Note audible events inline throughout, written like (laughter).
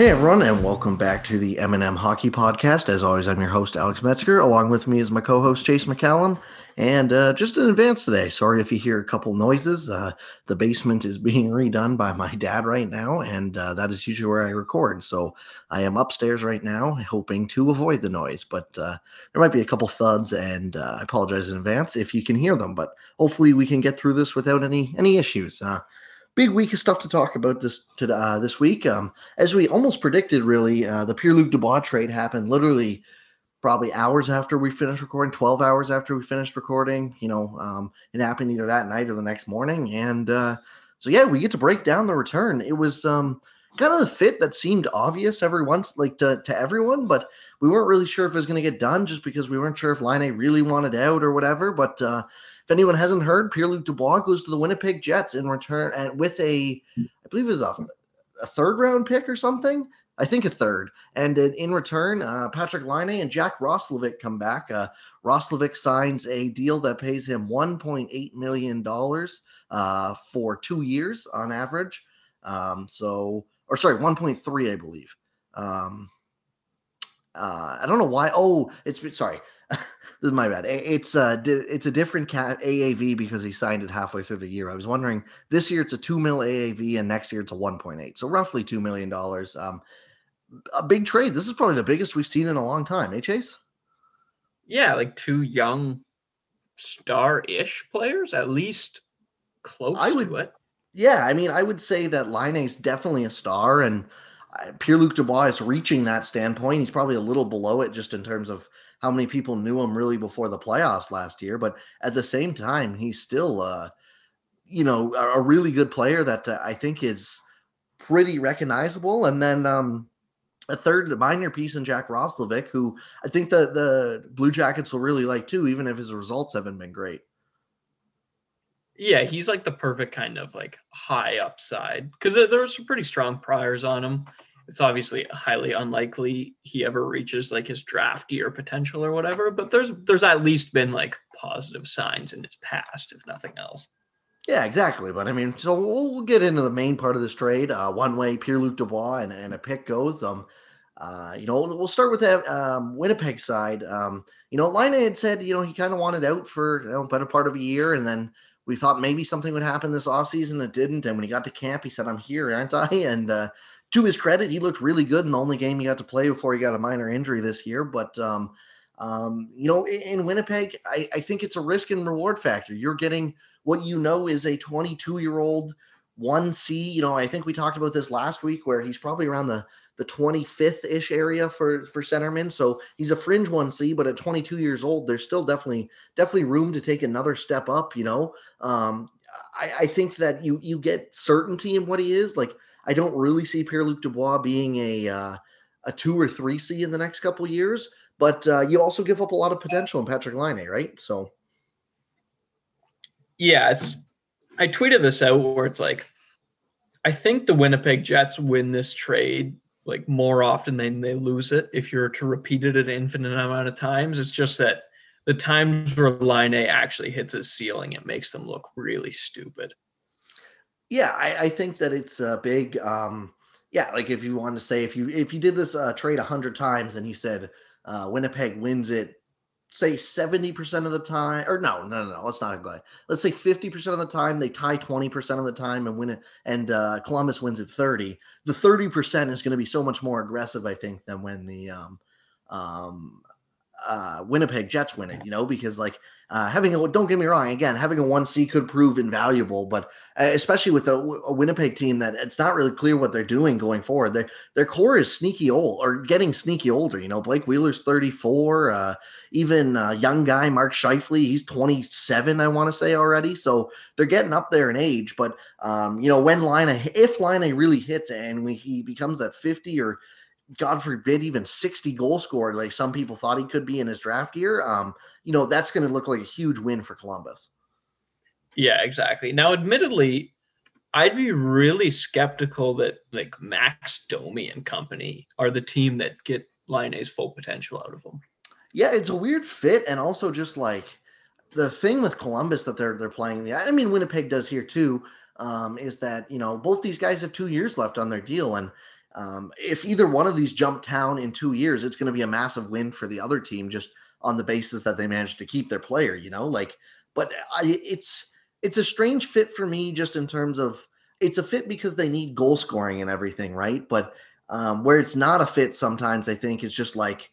Hey everyone, and welcome back to the M&M Hockey Podcast. As always, I'm your host Alex Metzger. Along with me is my co-host Chase McCallum. And uh, just in advance today, sorry if you hear a couple noises. Uh, the basement is (laughs) being redone by my dad right now, and uh, that is usually where I record. So I am upstairs right now, hoping to avoid the noise. But uh, there might be a couple thuds, and uh, I apologize in advance if you can hear them. But hopefully, we can get through this without any any issues. Big week of stuff to talk about this to, uh, this week. Um, as we almost predicted, really, uh, the Pierre Luc Dubois trade happened literally probably hours after we finished recording, 12 hours after we finished recording. You know, um, it happened either that night or the next morning. And uh, so, yeah, we get to break down the return. It was um, kind of the fit that seemed obvious every once, like to, to everyone, but we weren't really sure if it was going to get done just because we weren't sure if Laine really wanted out or whatever. But uh, if anyone hasn't heard, Pierre Luc Dubois goes to the Winnipeg Jets in return and with a, I believe it was a, a third round pick or something. I think a third. And in return, uh, Patrik Laine and Jack Roslovic come back. Uh, Roslovic signs a deal that pays him $1.8 million uh, for two years on average. Um, so, or sorry, 1.3, I believe. Um, uh, I don't know why. Oh, it's sorry. (laughs) this is my bad. It's a it's a different cat AAV because he signed it halfway through the year. I was wondering this year it's a two mil AAV and next year it's a 1.8, so roughly two million dollars. Um, a big trade. This is probably the biggest we've seen in a long time. Eh, Chase? Yeah, like two young star-ish players, at least close I would, to it. Yeah, I mean, I would say that Laine is definitely a star, and uh, Pierre Luc Dubois is reaching that standpoint. He's probably a little below it just in terms of how many people knew him really before the playoffs last year. But at the same time, he's still, uh, you know, a, really good player that uh, I think is pretty recognizable. And then um, a third minor piece in Jack Roslovic, who I think the the Blue Jackets will really like too, even if his results haven't been great. Yeah, he's like the perfect kind of like high upside because there, some pretty strong priors on him it's obviously highly unlikely he ever reaches like his draft year potential or whatever but there's there's at least been like positive signs in his past if nothing else yeah exactly but i mean so we'll, get into the main part of this trade uh, one way pierre luc dubois and, and a pick goes um uh, you know, we'll start with that um, Winnipeg side. Um, you know, Laine had said, you know, he kind of wanted out for you know, better part of a year, and then we thought maybe something would happen this offseason. It didn't. And when he got to camp, he said, I'm here, aren't I? (laughs) And uh, to his credit, he looked really good in the only game he got to play before he got a minor injury this year. But um, um, you know, in, in Winnipeg, I, I, think it's a risk and reward factor. You're getting what you know is a 22 year old one C. You know, I think we talked about this last week where he's probably around the the 25th ish area for for centerman. So he's a fringe one C, but at 22 years old, there's still definitely definitely room to take another step up. You know, um, I, I think that you you get certainty in what he is like I don't really see Pierre Luc Dubois being a uh, a two or three C in the next couple years, but uh, you also give up a lot of potential in Patrik Laine, right? So, yeah, it's. I tweeted this out where it's like, I think the Winnipeg Jets win this trade like more often than they lose it if you're to repeat it an infinite amount of times. It's just that the times where Laine actually hits a ceiling, it makes them look really stupid. Yeah, I, I think that it's a big. Um, yeah, like if you want to say if you if you did this uh, trade a hundred times and you said uh, Winnipeg wins it, say seventy percent of the time, or no, no, no, no, let's not go. Ahead. Let's say fifty percent of the time they tie twenty percent of the time and win it, and uh, Columbus wins it thirty. The thirty percent is going to be so much more aggressive, I think, than when the um, um, uh, Winnipeg Jets win it, you know, because like uh, having a don't get me wrong, again, having a one C could prove invaluable, but uh, especially with a, a, Winnipeg team that it's not really clear what they're doing going forward. Their their core is sneaky old or getting sneaky older. You know, Blake Wheeler's thirty four, uh, even uh, young guy Mark Scheifele, he's twenty seven, I want to say already. So they're getting up there in age. But um, you know, when Laine, if Laine really hits and when he becomes that fifty or God forbid, even 60 goal scorer, like some people thought he could be in his draft year, um, you know, that's going to look like a huge win for Columbus. Yeah, exactly. Now, admittedly, I'd be really skeptical that like Max Domi and company are the team that get Laine's full potential out of him. Yeah, it's a weird fit, and also just like the thing with Columbus that they're they're playing. The I mean, Winnipeg does here too. Um, is that you know both these guys have two years left on their deal, and um, if either one of these jump town in two years, it's going to be a massive win for the other team just on the basis that they managed to keep their player, you know, like, but I, it's, it's a strange fit for me just in terms of it's a fit because they need goal scoring and everything, right? But um, where it's not a fit sometimes, I think, is just like,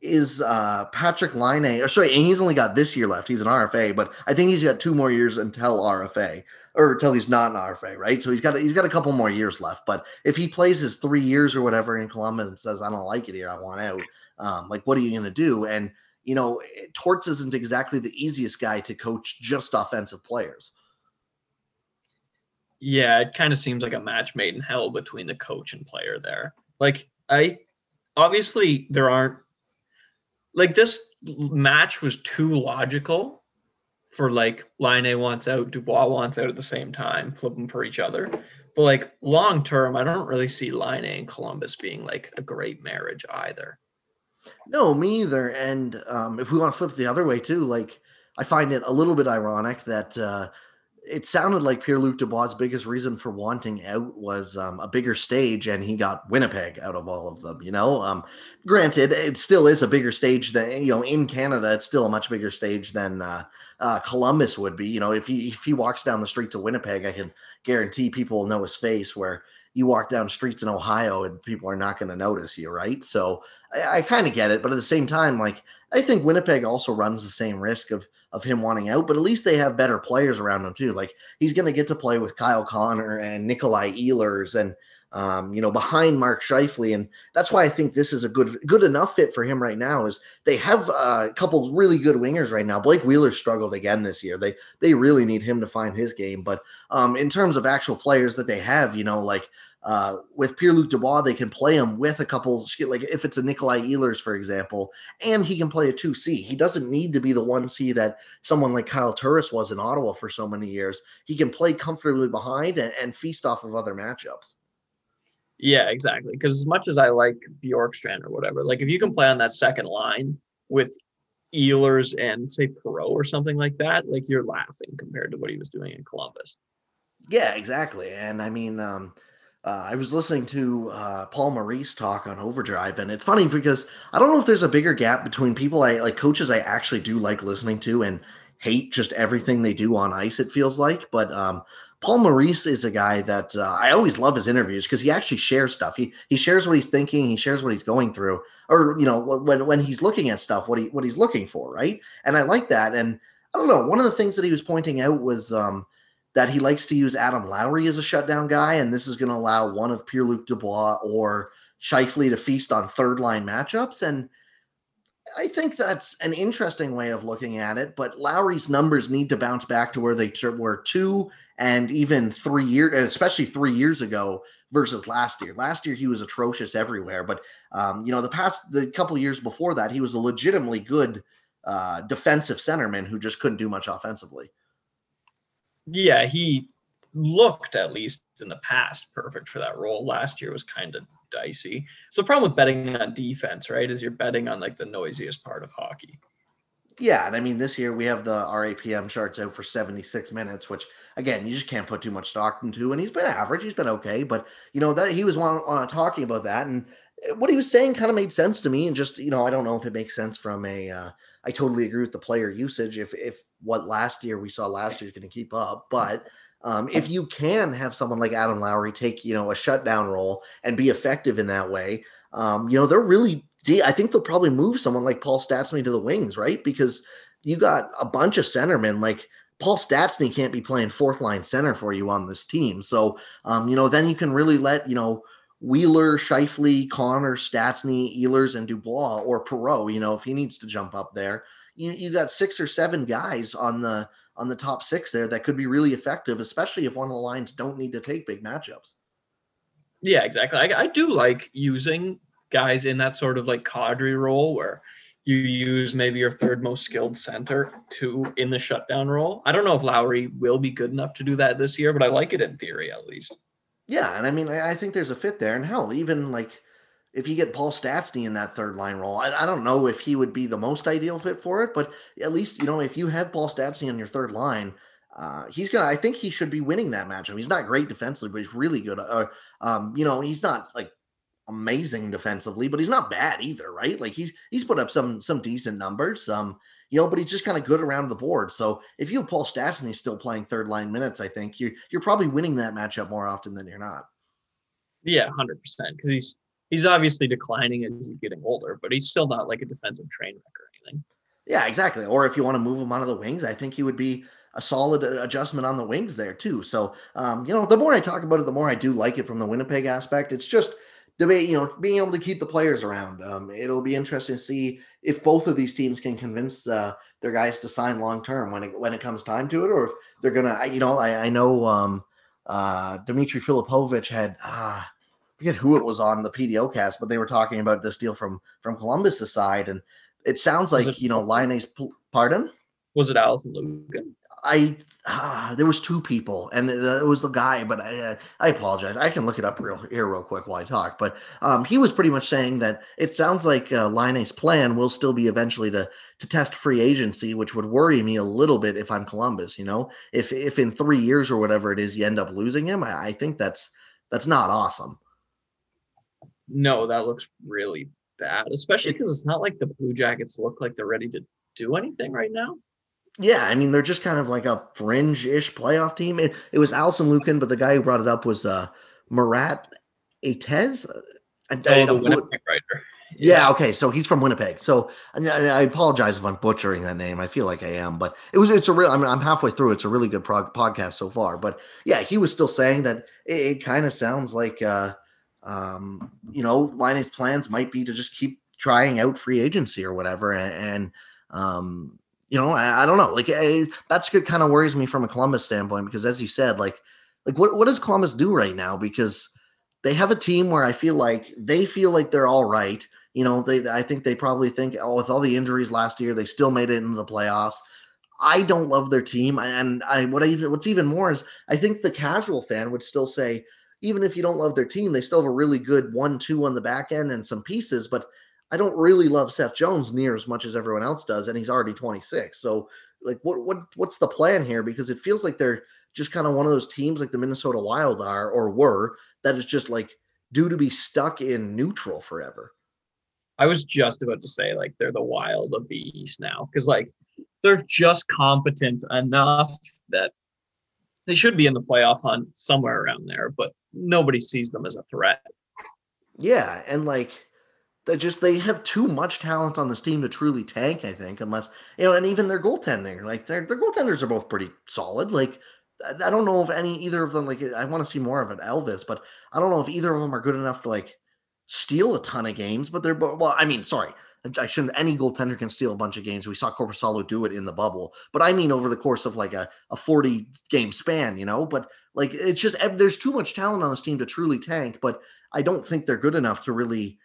is uh, Patrik Laine, or sorry, and he's only got this year left. He's an RFA, but I think he's got two more years until RFA or until he's not an RFA, right? So he's got he's got a couple more years left. But if he plays his three years or whatever in Columbus and says, I don't like it here, I want out, um, like what are you gonna do? And you know, Torts isn't exactly the easiest guy to coach just offensive players. Yeah, it kind of seems like a match made in hell between the coach and player there. Like I obviously there aren't like this match was too logical for like Laine wants out, Dubois wants out at the same time, flip them for each other. But like long term, I don't really see Laine and Columbus being like a great marriage either. No, me either. And um, if we want to flip the other way too, like I find it a little bit ironic that uh, it sounded like Pierre Luc Dubois' biggest reason for wanting out was um, a bigger stage, and he got Winnipeg out of all of them. You know, um, granted, it still is a bigger stage than you know in Canada. It's still a much bigger stage than uh, uh, Columbus would be. You know, if he if he walks down the street to Winnipeg, I can guarantee people will know his face. Where you walk down streets in Ohio and people are not going to notice you, right? So I, I kind of get it, but at the same time, like I think Winnipeg also runs the same risk of of him wanting out, but at least they have better players around him too. Like he's going to get to play with Kyle Connor and Nikolai Ehlers and um, you know, behind Mark Scheifele, and that's why I think this is a good good enough fit for him right now. Is they have a couple really good wingers right now. Blake Wheeler struggled again this year. They they really need him to find his game. But um, in terms of actual players that they have, you know, like uh, with Pierre Luc Dubois, they can play him with a couple, like if it's a Nikolai Ehlers, for example, and he can play a 2C. He doesn't need to be the 1C that someone like Kyle Turris was in Ottawa for so many years. He can play comfortably behind and, and feast off of other matchups. Yeah, exactly. Because as much as I like Bjorkstrand or whatever, like if you can play on that second line with Ehlers and say Perreault or something like that, like you're laughing compared to what he was doing in Columbus. Yeah, exactly. And I mean, um, uh, I was listening to uh, Paul Maurice talk on Overdrive, and it's funny because I don't know if there's a bigger gap between people I like coaches I actually do like listening to and hate just everything they do on ice. It feels like, but um, Paul Maurice is a guy that uh, I always love his interviews because he actually shares stuff. He he shares what he's thinking. He shares what he's going through, or you know when when he's looking at stuff, what he what he's looking for, right? And I like that. And I don't know. One of the things that he was pointing out was um, that he likes to use Adam Lowry as a shutdown guy, and this is going to allow one of Pierre Luc Dubois or Scheifele to feast on third line matchups. And I think that's an interesting way of looking at it. But Lowry's numbers need to bounce back to where they were two and even three years, especially three years ago versus last year. Last year he was atrocious everywhere, but um, you know the past the couple years before that he was a legitimately good uh, defensive centerman who just couldn't do much offensively yeah, he looked at least in the past perfect for that role. Last year was kind of dicey. So the problem with betting on defense, right, is you're betting on like the noisiest part of hockey. Yeah, and I mean this year we have the RAPM charts out for 76 minutes, which again you just can't put too much stock into. And he's been average, he's been okay, but you know that he was on, on talking about that, and what he was saying kind of made sense to me. And just you know, I don't know if it makes sense from a. Uh, I totally agree with the player usage. If if what last year we saw last year is going to keep up. But um, if you can have someone like Adam Lowry take you know a shutdown role and be effective in that way, um, you know they're really. I think they'll probably move someone like Paul Stastny to the wings, right? Because you got a bunch of centermen like Paul Stastny can't be playing fourth line center for you on this team. So, um, you know, then you can really let, you know, Wheeler, Scheifele, Connor, Stastny, Ehlers, and Dubois or Perreault, you know, if he needs to jump up there, you, you got six or seven guys on the on the top six there that could be really effective, especially if one of the lines don't need to take big matchups. Yeah, exactly. I, I do like using guys in that sort of like Kadri role where you use maybe your third most skilled center to in the shutdown role. I don't know if Lowry will be good enough to do that this year, but I like it in theory at least. Yeah, and I mean I, I think there's a fit there. And hell, even like if you get Paul Stastny in that third line role, I, I, don't know if he would be the most ideal fit for it, but at least you know if you have Paul Stastny on your third line, uh, he's gonna. I think he should be winning that matchup. He's not great defensively, but he's really good. Uh, um, you know, he's not like amazing defensively, but he's not bad either, right? Like he's he's put up some some decent numbers. Um, you know, but he's just kind of good around the board. So if you have Paul Stastny still playing third line minutes, I think you're you're probably winning that matchup more often than you're not. Yeah, hundred percent. Because he's he's obviously declining as he's getting older, but he's still not like a defensive train wreck or anything. Yeah, exactly. Or if you want to move him onto the wings, I think he would be a solid uh, adjustment on the wings there too. So, um, you know, the more I talk about it, the more I do like it from the Winnipeg aspect. It's just debate, you know, being able to keep the players around. Um, it'll be interesting to see if both of these teams can convince uh, their guys to sign long term when it when it comes time to it, or if they're gonna. You know, I, I know um, uh, Dimitri Filipovic had. Uh, forget who it was on the PDO cast, but they were talking about this deal from from Columbus's side, and it sounds like it, you know Laine's. Pardon? Was it Alison Lukan? I uh, there was two people, and it was the guy. But I uh, I apologize. I can look it up real here real quick while I talk. But um, he was pretty much saying that it sounds like uh, plan will still be eventually to to test free agency, which would worry me a little bit if I'm Columbus. You know, if if in three years or whatever it is you end up losing him, I, I think that's that's not awesome. No, that looks really bad, especially because it's not like the Blue Jackets look like they're ready to do anything right now. Yeah, I mean they're just kind of like a fringe-ish playoff team. It, it was Alison Lukan, but the guy who brought it up was uh Murat Ates. I, oh, I, the Winnipeg writer. Yeah. yeah. okay. So he's from Winnipeg. So I, I, apologize if I'm butchering that name. I feel like I am, but it was it's a real. I mean, I'm halfway through. It's a really good prog- podcast so far. But yeah, he was still saying that it, it kind of sounds like uh, um, you know, Laine's plans might be to just keep trying out free agency or whatever, and, um, you know, I, I don't know. Like I, eh, that's good. Kind of worries me from a Columbus standpoint because, as you said, like like what what does Columbus do right now? Because they have a team where I feel like they feel like they're all right. You know, they I think they probably think, oh, with all the injuries last year, they still made it into the playoffs. I don't love their team, and I what I even what's even more is I think the casual fan would still say, even if you don't love their team, they still have a really good one-two on the back end and some pieces, but I don't really love Seth Jones near as much as everyone else does, and he's already 26. So, like, what what what's the plan here? Because it feels like they're just kind of one of those teams like the Minnesota Wild are or were that is just like due to be stuck in neutral forever. I was just about to say like they're the Wild of the East now because like they're just competent enough that they should be in the playoff hunt somewhere around there, but nobody sees them as a threat. Yeah, and like they just they have too much talent on this team to truly tank. I think, unless you know, and even their goaltending, like their their goaltenders are both pretty solid. Like I don't know if any either of them like I want to see more of an Elvis, but I don't know if either of them are good enough to like steal a ton of games. But they're well, I mean, sorry, I shouldn't. Any goaltender can steal a bunch of games. We saw Korpisalo do it in the bubble, but I mean over the course of like a, a forty game span, you know. But like it's just there's too much talent on this team to truly tank. But I don't think they're good enough to really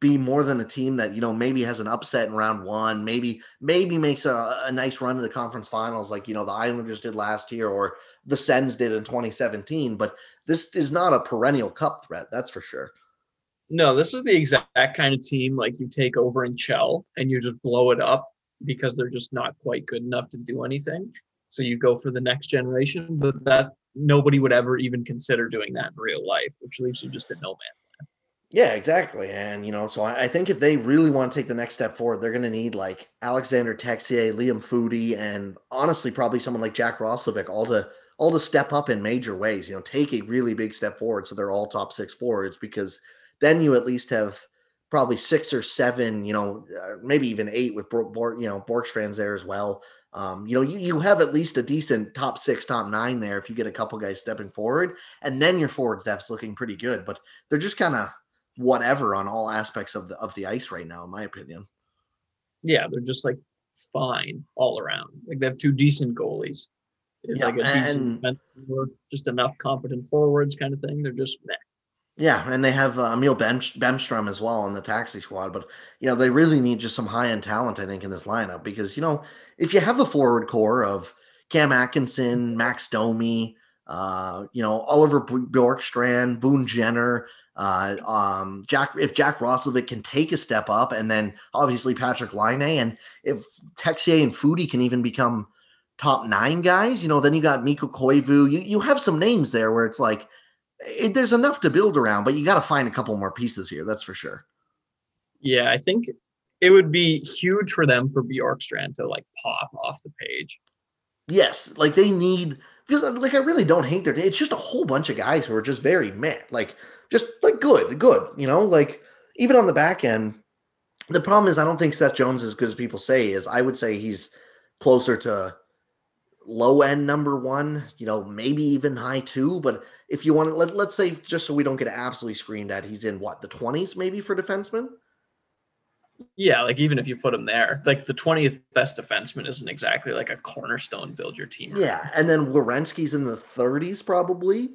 be more than a team that you know maybe has an upset in round one, maybe maybe makes a, a nice run to the conference finals like you know the Islanders did last year or the Sens did in 2017. But this is not a perennial cup threat, that's for sure. No, this is the exact kind of team like you take over in Chell and you just blow it up because they're just not quite good enough to do anything. So you go for the next generation, but that's nobody would ever even consider doing that in real life, which leaves you just in no man's land. Yeah, exactly. And, you know, so I, I, think if they really want to take the next step forward, they're going to need like Alexander Texier, Liam Foudy, and honestly, probably someone like Jack Roslovic all to all to step up in major ways, you know, take a really big step forward. So they're all top six forwards because then you at least have probably six or seven, you know, uh, maybe even eight with, Bork, you know, Bjorkstrand's there as well. Um, you know, you, you have at least a decent top six, top nine there if you get a couple guys stepping forward, and then your forward depth's looking pretty good. But they're just kind of whatever on all aspects of the of the ice right now, in my opinion. Yeah, they're just like fine all around. Like they have two decent goalies. Yeah, like a decent just enough competent forwards kind of thing. They're just meh. Yeah, and they have uh, Emil Bemstrom as well on the taxi squad. But, you know, they really need just some high end talent, I think, in this lineup because, you know, if you have a forward core of Cam Atkinson, Max Domi, uh, you know, Oliver Bjorkstrand, Boone Jenner, uh, um, Jack, if Jack Roslovic can take a step up, and then obviously Patrik Laine, and if Texier and Foudy can even become top nine guys, you know, then you got Mikko Koivu. You you have some names there where it's like it, there's enough to build around, but you got to find a couple more pieces here. That's for sure. Yeah, I think it would be huge for them for Bjorkstrand to like pop off the page. Yes, like they need because uh, like I really don't hate their. Day. It's just a whole bunch of guys who are just very meh, like just like good, good. You know, like even on the back end. The problem is I don't think Seth Jones is as good as people say. Is I would say he's closer to low end number one, you know, maybe even high two. But if you want to, let, let's say, just so we don't get absolutely screamed at, he's in what, the 20s maybe for defenseman? Yeah, like even if you put him there, like the 20th best defenseman isn't exactly like a cornerstone build your team. Yeah. And then Werenski's in the 30s probably.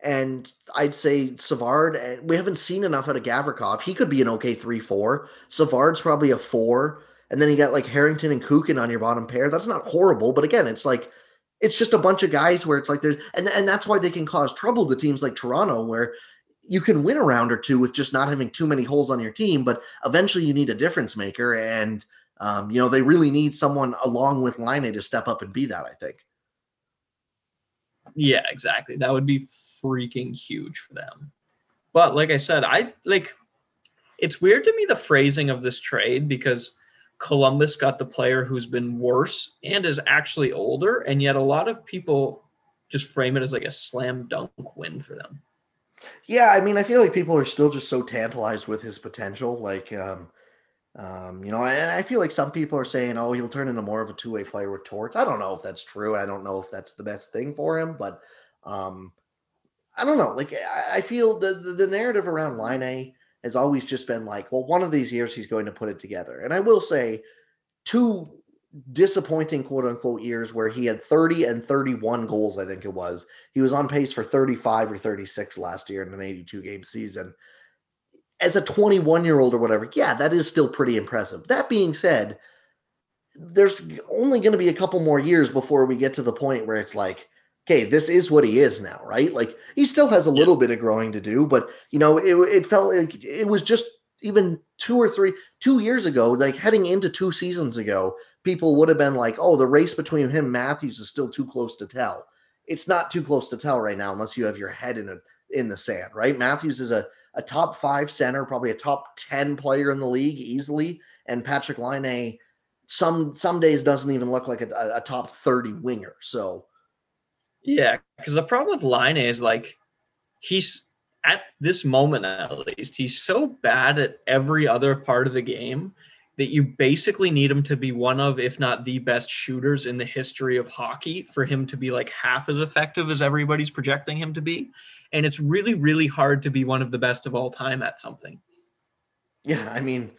And I'd say Savard, eh, we haven't seen enough out of Gavrikov. He could be an okay 3 4. Savard's probably a 4 and then you got like Harrington and Kukin on your bottom pair. That's not horrible, but again, it's like it's just a bunch of guys where it's like there's and and that's why they can cause trouble to teams like Toronto where you can win a round or two with just not having too many holes on your team, but eventually you need a difference maker, and um, you know they really need someone along with Laine to step up and be that. I think. Yeah, exactly. That would be freaking huge for them. But like I said, I like it's weird to me the phrasing of this trade because Columbus got the player who's been worse and is actually older, and yet a lot of people just frame it as like a slam dunk win for them. Yeah, I mean, I feel like people are still just so tantalized with his potential. Like, um, um, you know, and I feel like some people are saying, "Oh, he'll turn into more of a two-way player with Torts." I don't know if that's true. I don't know if that's the best thing for him, but um, I don't know. Like, I, I feel the, the, the narrative around Laine has always just been like, well, one of these years he's going to put it together. And I will say, two disappointing quote unquote years where he had 30 and 31 goals, I think it was. He was on pace for 35 or 36 last year in an 82 game season. As a 21 year old or whatever, yeah, that is still pretty impressive. That being said, there's only going to be a couple more years before we get to the point where it's like, okay, this is what he is now, right? Like he still has a little bit of growing to do, but you know, it, it felt like it was just even two or three, two years ago, like heading into two seasons ago, people would have been like, oh, the race between him Matthews is still too close to tell. It's not too close to tell right now unless you have your head in a, in the sand, right? Matthews is a, a top five center, probably a top 10 player in the league easily. And Patrik Laine some some days doesn't even look like a, a top 30 winger. So yeah, because the problem with Laine is like he's at this moment at least, he's so bad at every other part of the game that you basically need him to be one of, if not the best shooters in the history of hockey for him to be like half as effective as everybody's projecting him to be. And it's really, really hard to be one of the best of all time at something. Yeah, I mean,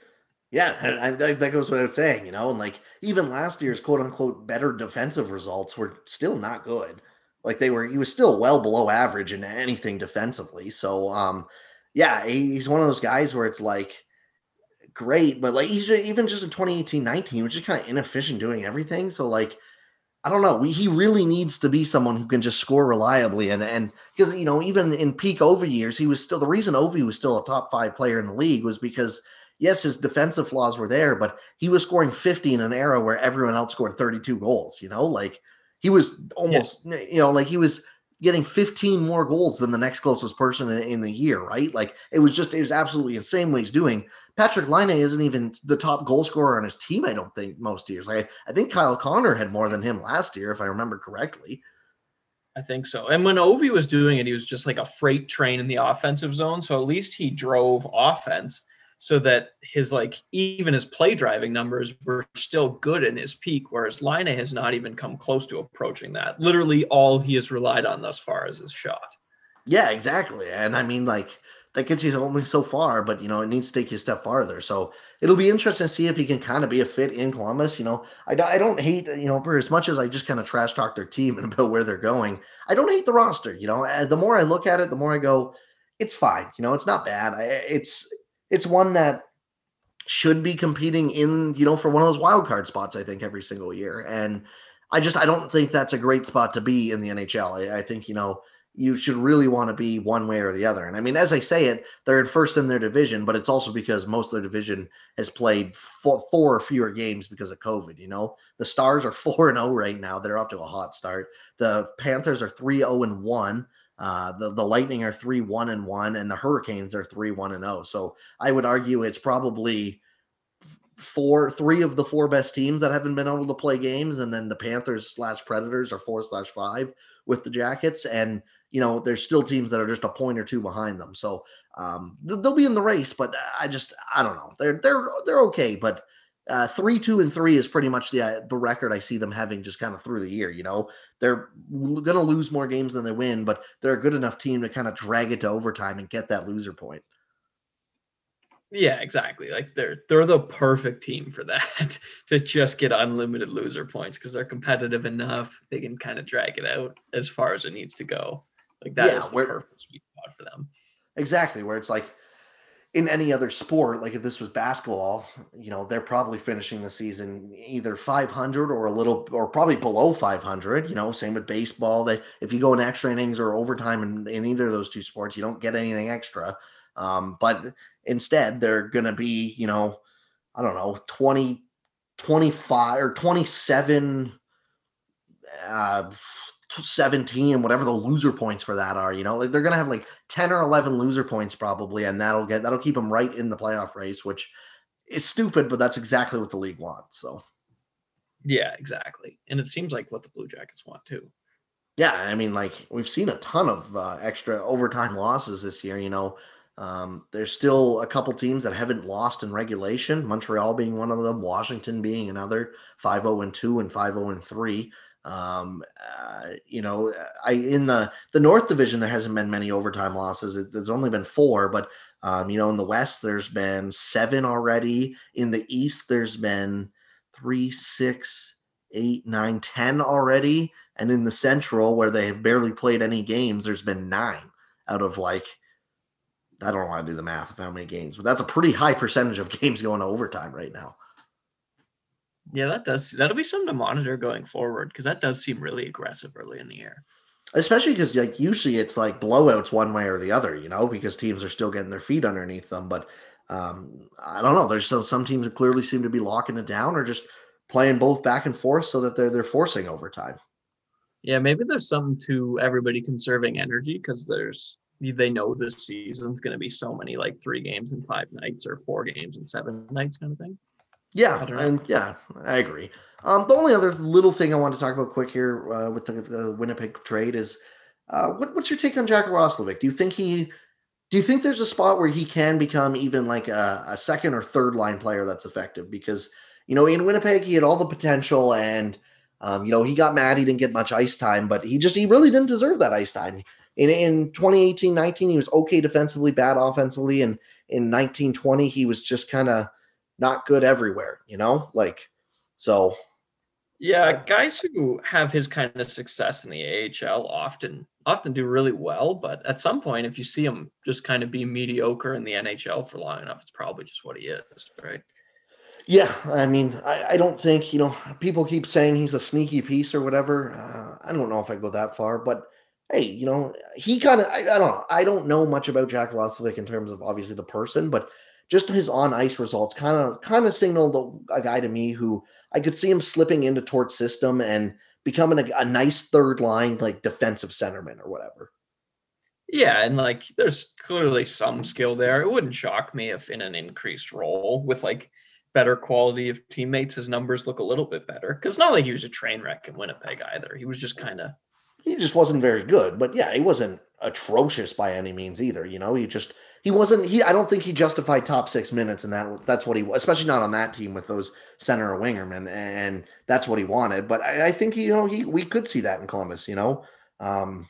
yeah, I, I, that goes without saying, you know, and like even last year's quote unquote better defensive results were still not good. Like they were, he was still well below average in anything defensively. So, um, yeah, he's one of those guys where it's like great, but like he's just, even just in 2018 19, which is kind of inefficient doing everything. So, like, I don't know. We, he really needs to be someone who can just score reliably. And, and because, you know, even in peak Ovi years, he was still the reason Ovi was still a top five player in the league was because, yes, his defensive flaws were there, but he was scoring 50 in an era where everyone else scored 32 goals, you know, like, he was almost, yeah. you know, like he was getting 15 more goals than the next closest person in, in, the year, right? Like it was just, it was absolutely insane what he's doing. Patrik Laine isn't even the top goal scorer on his team, I don't think, most years. Like I think Kyle Connor had more than him last year, if I remember correctly. I think so. And when Ovi was doing it, he was just like a freight train in the offensive zone. So at least he drove offense so that his like even his play driving numbers were still good in his peak, whereas Laine has not even come close to approaching that. Literally, all he has relied on thus far is his shot. Yeah, exactly. And I mean, like that gets you only so far, but you know it needs to take you a step farther. So it'll be interesting to see if he can kind of be a fit in Columbus. You know, I, I don't hate you know for as much as I just kind of trash talk their team and (laughs) about where they're going. I don't hate the roster. You know, uh, the more I look at it, the more I go, it's fine. You know, it's not bad. I, it's it's one that should be competing in, you know, for one of those wild card spots, I think, every single year. And I just I don't think that's a great spot to be in the NHL. I, I think, you know, you should really want to be one way or the other. And I mean, as I say it, they're in first in their division, but it's also because most of their division has played four, four or fewer games because of COVID. You know, the Stars are (laughs) 4 and 0 right now. They're off to a hot start. The Panthers are 3 0 and 1. Uh, the the Lightning are three one and one, and the Hurricanes are three one and zero. So I would argue it's probably four, three of the four best teams that haven't been able to play games, and then the Panthers slash Predators are four slash five with the Jackets, and you know there's still teams that are just a point or two behind them. So um, they'll be in the race, but I just I don't know. They're they're they're okay, but uh, three, two, and three is pretty much the uh, the record I see them having just kind of through the year. You know, they're going to lose more games than they win, but they're a good enough team to kind of drag it to overtime and get that loser point. Yeah, exactly. Like they're they're the perfect team for that (laughs) to just get unlimited loser points because they're competitive enough. They can kind of drag it out as far as it needs to go. Like that yeah, is the perfect spot for them. Exactly, where it's like in any other sport, like if this was basketball, you know, they're probably finishing the season either 500 or a little, or probably below 500. You know, same with baseball. They, if you go in extra innings or overtime in, in either of those two sports, you don't get anything extra. Um, but instead, they're going to be, you know, I don't know, 20, 25 or 27 uh, 17 whatever the loser points for that are you know? Like they're gonna have like 10 or 11 loser points probably and that'll get that'll keep them right in the playoff race which is stupid but that's exactly what the league wants so. Yeah exactly and it seems like what the blue jackets want too. Yeah i mean like we've seen a ton of uh, extra overtime losses this year you know? Um, there's still a couple teams that haven't lost in regulation montreal being one of them washington being another 5-0 and 2 and 5-0 and 3 um, uh, you know, I in the the North Division there hasn't been many overtime losses. It, there's only been four, but um, you know, in the West there's been seven already. In the East there's been three, six, eight, nine, ten already, and in the Central where they have barely played any games, there's been nine out of like. I don't want to do the math of how many games, but that's a pretty high percentage of games going to overtime right now. Yeah, that does. That'll be something to monitor going forward because that does seem really aggressive early in the year. Especially because like usually it's like blowouts one way or the other, you know, because teams are still getting their feet underneath them. But um, I don't know. There's some some teams that clearly seem to be locking it down or just playing both back and forth so that they're they're forcing overtime. Yeah, maybe there's something to everybody conserving energy because there's they know this season's going to be so many like three games in five nights or four games in seven nights kind of thing. Yeah, and yeah, I agree. Um, the only other little thing I want to talk about quick here uh, with the, the, Winnipeg trade is uh, what, what's your take on Jack Roslovic? Do you think he do you think there's a spot where he can become even like a, a, second or third line player that's effective? Because you know in Winnipeg he had all the potential and um, you know he got mad he didn't get much ice time, but he just he really didn't deserve that ice time. In in 2018-19 he was okay defensively, bad offensively, and in 1920 he was just kind of not good everywhere, you know? Like, so. Yeah, guys who have his kind of success in the AHL often often do really well, but at some point, if you see him just kind of be mediocre in the NHL for long enough, it's probably just what he is, right? Yeah, I mean, I, I don't think you know. People keep saying he's a sneaky piece or whatever. Uh, I don't know if I go that far, but hey, you know, he kind of I, I, don't know. I don't know much about Jack Roslovic in terms of obviously the person, but just his on ice results kind of kind of signaled a guy to me who I could see him slipping into Tort's system and becoming a, a nice third line like defensive centerman or whatever. Yeah, and like there's clearly some skill there. It wouldn't shock me if in an increased role with like better quality of teammates, his numbers look a little bit better. Because not like he was a train wreck in Winnipeg either. He was just kind of he just wasn't very good. But yeah, he wasn't atrocious by any means either. You know, he just he wasn't he I don't think he justified top six minutes and that that's what he especially not on that team with those center or wingermen and that's what he wanted. But I, I think you know he we could see that in Columbus, you know. Um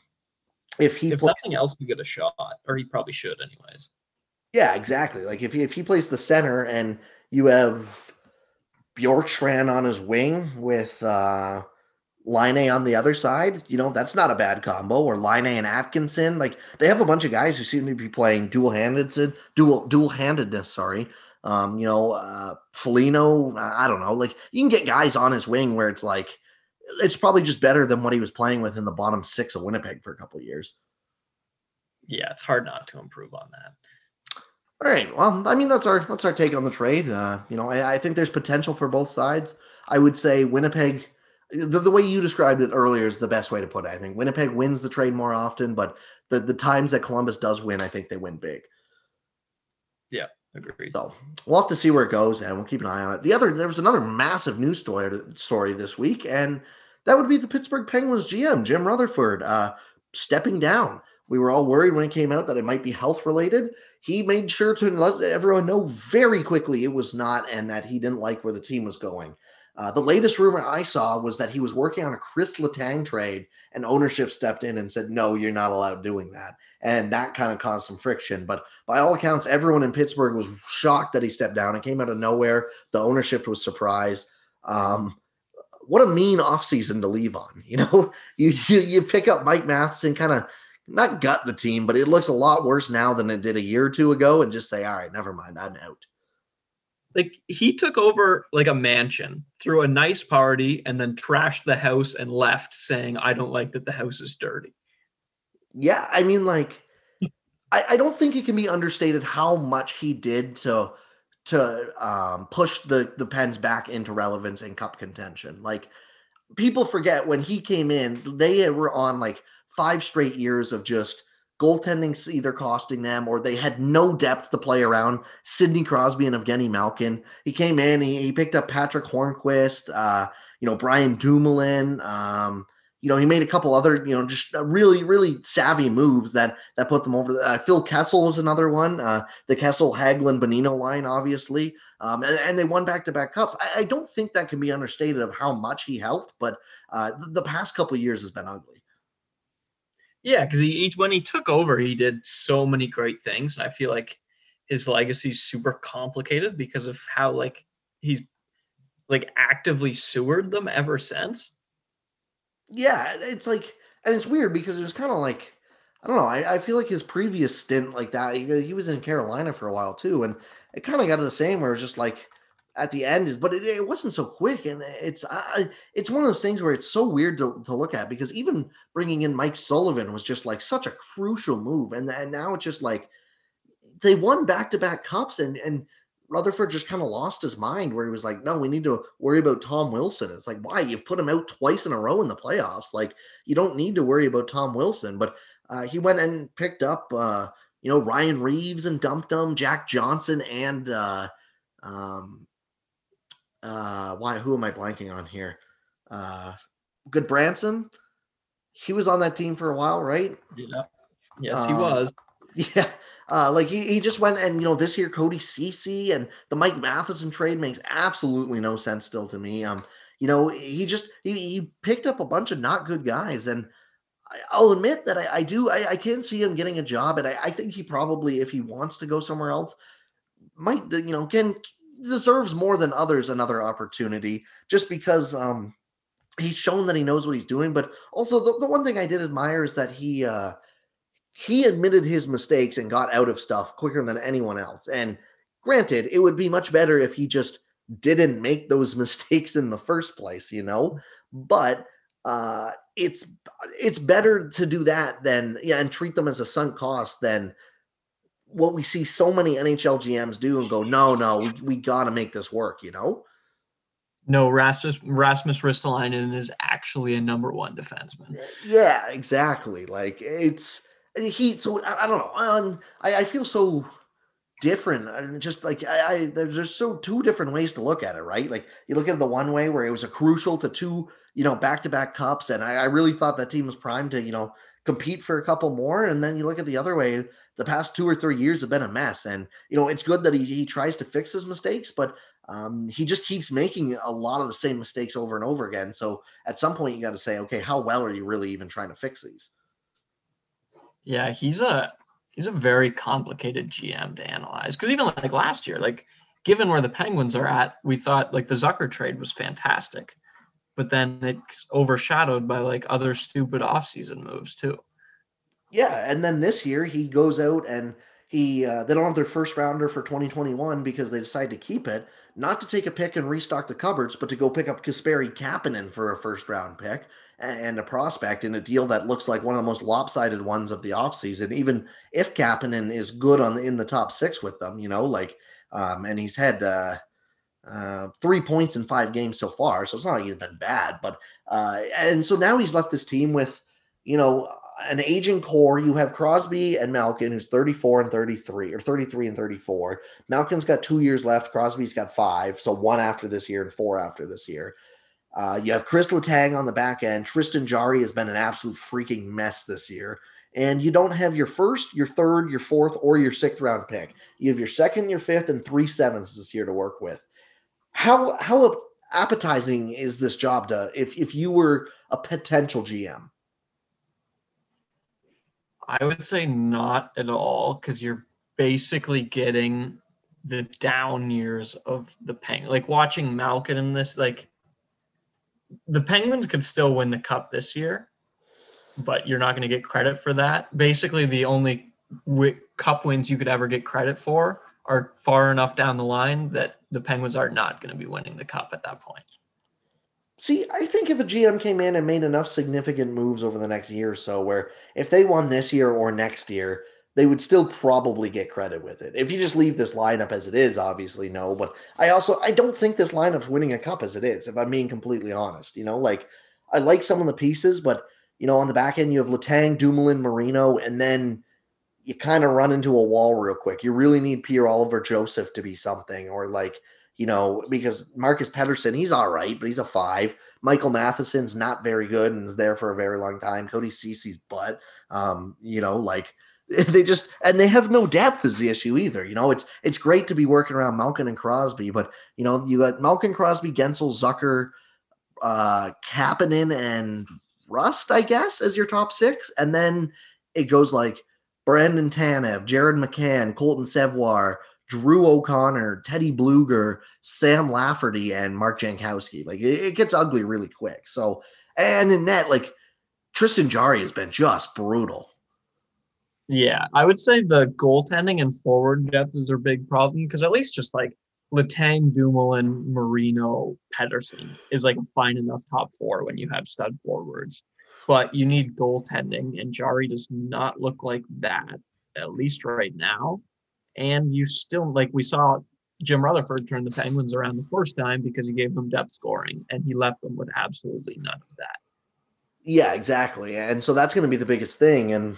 if he if play, nothing else he get a shot, or he probably should anyways. Yeah, exactly. Like if he if he plays the center and you have Bjorkstrand on his wing with uh Laine on the other side, you know, that's not a bad combo. Or Laine and Atkinson, like they have a bunch of guys who seem to be playing dual handedness dual dual handedness. Sorry, um, you know, uh, Foligno. I don't know. Like you can get guys on his wing where it's like it's probably just better than what he was playing with in the bottom six of Winnipeg for a couple years. Yeah, it's hard not to improve on that. All right. Well, I mean, that's our that's our take on the trade. Uh, you know, I, I think there's potential for both sides. I would say Winnipeg the, the way you described it earlier is the best way to put it. I think Winnipeg wins the trade more often, but the, the times that Columbus does win, I think they win big. Yeah, agreed. So we'll have to see where it goes, and we'll keep an eye on it. The other, there was another massive news story story this week, and that would be the Pittsburgh Penguins GM Jim Rutherford uh, stepping down. We were all worried when it came out that it might be health related. He made sure to let everyone know very quickly it was not, and that he didn't like where the team was going. Uh, the latest rumor I saw was that he was working on a Chris Letang trade, and ownership stepped in and said, "No, you're not allowed doing that," and that kind of caused some friction. But by all accounts, everyone in Pittsburgh was shocked that he stepped down. It came out of nowhere. The ownership was surprised. Um, what a mean offseason to leave on. (laughs) You know, you you, you pick up Mike Matheson, kind of not gut the team, but it looks a lot worse now than it did a year or two ago, and just say, "All right, never mind, I'm out." Like he took over like a mansion threw a nice party and then trashed the house and left saying i don't like that the house is dirty. Yeah i mean like I, I don't think it can be understated how much he did to to um, push the the pens back into relevance and cup contention. Like people forget when he came in they were on like five straight years of just goaltending's either costing them or they had no depth to play around. Sidney Crosby and Evgeny Malkin. He came in, he, he picked up Patrick Hornqvist, uh, you know, Brian Dumoulin. Um, you know, he made a couple other, you know, just really, really savvy moves that that put them over. Uh, Phil Kessel was another one. Uh, the Kessel, Hagelin, Bonino line, obviously, um, and, and, they won back-to-back cups. I, I, don't think that can be understated of how much he helped, but uh, the, the past couple years has been ugly. Yeah, because he each when he took over, he did so many great things, and I feel like his legacy is super complicated because of how like he's like actively sewered them ever since. Yeah, it's like, and it's weird because it was kind of like I don't know. I, I feel like his previous stint like that, he, he was in Carolina for a while too, and it kind of got to the same where it's just like at the end is, but it, it, wasn't so quick. And it's I, it's one of those things where it's so weird to, to look at because even bringing in Mike Sullivan was just like such a crucial move. And, and now it's just like they won back to back cups and, and Rutherford just kind of lost his mind where he was like, no, we need to worry about Tom Wilson. It's like, why? You've put him out twice in a row in the playoffs. Like, you don't need to worry about Tom Wilson. But uh, he went and picked up, uh, you know, Ryan Reaves and dumped him, Jack Johnson and, uh, um, uh why who am I blanking on here? Uh Gudbranson. He was on that team for a while, right? Yeah. Yes, um, he was. (laughs) Yeah. Uh, like he, he just went and you know this year Cody Ceci and the Mike Matheson trade makes absolutely no sense still to me. Um, you know he just he, he picked up a bunch of not good guys and I, will admit that I, I do I, I can see him getting a job and I, I think he probably if he wants to go somewhere else might you know can deserves more than others another opportunity just because um he's shown that he knows what he's doing. But also the, the one thing i did admire is that he uh he admitted his mistakes and got out of stuff quicker than anyone else. And granted it would be much better if he just didn't make those (laughs) mistakes in the first place you know? But uh it's it's better to do that than yeah and treat them as a sunk cost than what we see so many NHL GMs do and go, no, no, we, we got to make this work, you know? No, Rasmus Rasmus Ristolainen is actually a number one defenseman. Yeah, exactly. Like it's he. So I, I don't know. Um, I, I feel so different. and just like I, I, there's just so two different ways to look at it, right? Like you look at the one way where it was a crucial to two, you know, back to back cups, and I, I really thought that team was primed to, you know, compete for a couple more. And then you look at the other way, the past two or three years have been a mess. And, you know, it's good that he, he tries to fix his mistakes, but um, he just keeps making a lot of the same mistakes over and over again. So at some point, you got to say, okay, how well are you really even trying to fix these? Yeah, he's a he's a very complicated GM to analyze because even like last year, like given where the Penguins are at, we thought like the Zucker trade was fantastic but then it's overshadowed by like other stupid offseason moves too. Yeah, and then this year he goes out and he uh, they don't have their first rounder for 2021 because they decide to keep it, not to take a pick and restock the cupboards, but to go pick up Kasperi Kapanen for a first round pick and a prospect in a deal that looks like one of the most lopsided ones of the offseason. Even if Kapanen is good on the, in the top six with them, you know, like um, and he's had uh, uh, three points in five games so far. So it's not like he's been bad, but uh, and so now he's left this team with, you know, an aging core. You have Crosby and Malkin, who's 34 and 33, or 33 and 34. Malkin's got two years left. Crosby's got five, so one after this year and four after this year. Uh, you have Chris Letang on the back end. Tristan Jarry has been an absolute freaking mess this year. And you don't have your first, your third, your fourth, or your sixth round pick. You have your second, your fifth, and three sevenths this year to work with. How how appetizing is this job to if if you were a potential GM? I would say not at all because you're basically getting the down years of the Penguins. Like watching Malkin in this, like the Penguins could still win the cup this year, but you're not going to get credit for that. Basically, the only w- cup wins you could ever get credit for are far enough down the line that the Penguins are not going to be winning the cup at that point. See, I think if the GM came in and made enough significant moves over the next year or so, where if they won this year or next year, they would still probably get credit with it. If you just leave this lineup as it is, obviously no. But I also I don't think this lineup's winning a cup as it is. If I'm being completely honest, you know, like I like some of the pieces, but you know, on the back end you have Letang, Dumoulin, Marino, and then you kind of run into a wall real quick. You really need Pierre-Olivier Joseph to be something, or like you know, because Marcus Pettersson, he's all right, but he's a five. Michael Matheson's not very good and is there for a very long time. Cody Ceci's butt. Um, you know, like (laughs) they just and they have no depth is the issue either. You know, it's it's great to be working around Malkin and Crosby, but you know, you got Malkin, Crosby, Guentzel, Zucker, uh Kapanen, and Rust, I guess, as your top six. And then it goes like Brandon Tanev, Jared McCann, Colton Sceviour, Drew O'Connor, Teddy Blueger, Sam Lafferty, and Mark Jankowski. Like it, it, gets ugly really quick. So, and in net, like Tristan Jarry has been just brutal. Yeah, I would say the goaltending and forward depth is a big problem because at least just like Letang, Dumoulin, Marino, Pettersson is like a fine enough top four when you have stud forwards. But you need goaltending, and Jarry does not look like that, at least right now and you still like we saw Jim Rutherford turn the Penguins around the first time because he gave them depth scoring, and he left them with absolutely none of that. Yeah, exactly, and so that's going to be the biggest thing. And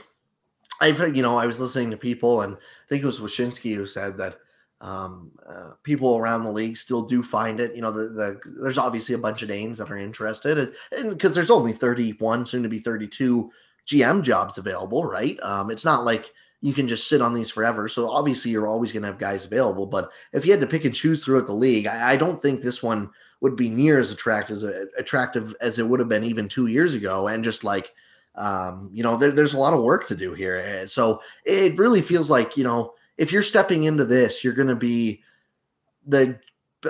I've you know I was listening to people, and I think it was Wyshynski who said that um, uh, people around the league still do find it. You know, the, the there's obviously a bunch of names that are interested, and because there's only 31, soon to be 32 GM jobs available, right? Um, it's not like you can just sit on these forever. So obviously you're always going to have guys available. But if you had to pick and choose throughout the league, I, I don't think this one would be near as attractive as attractive as it would have been even two years ago. And just like, um, you know, there, there's a lot of work to do here. And so it really feels like, you know, if you're stepping into this, you're going to be the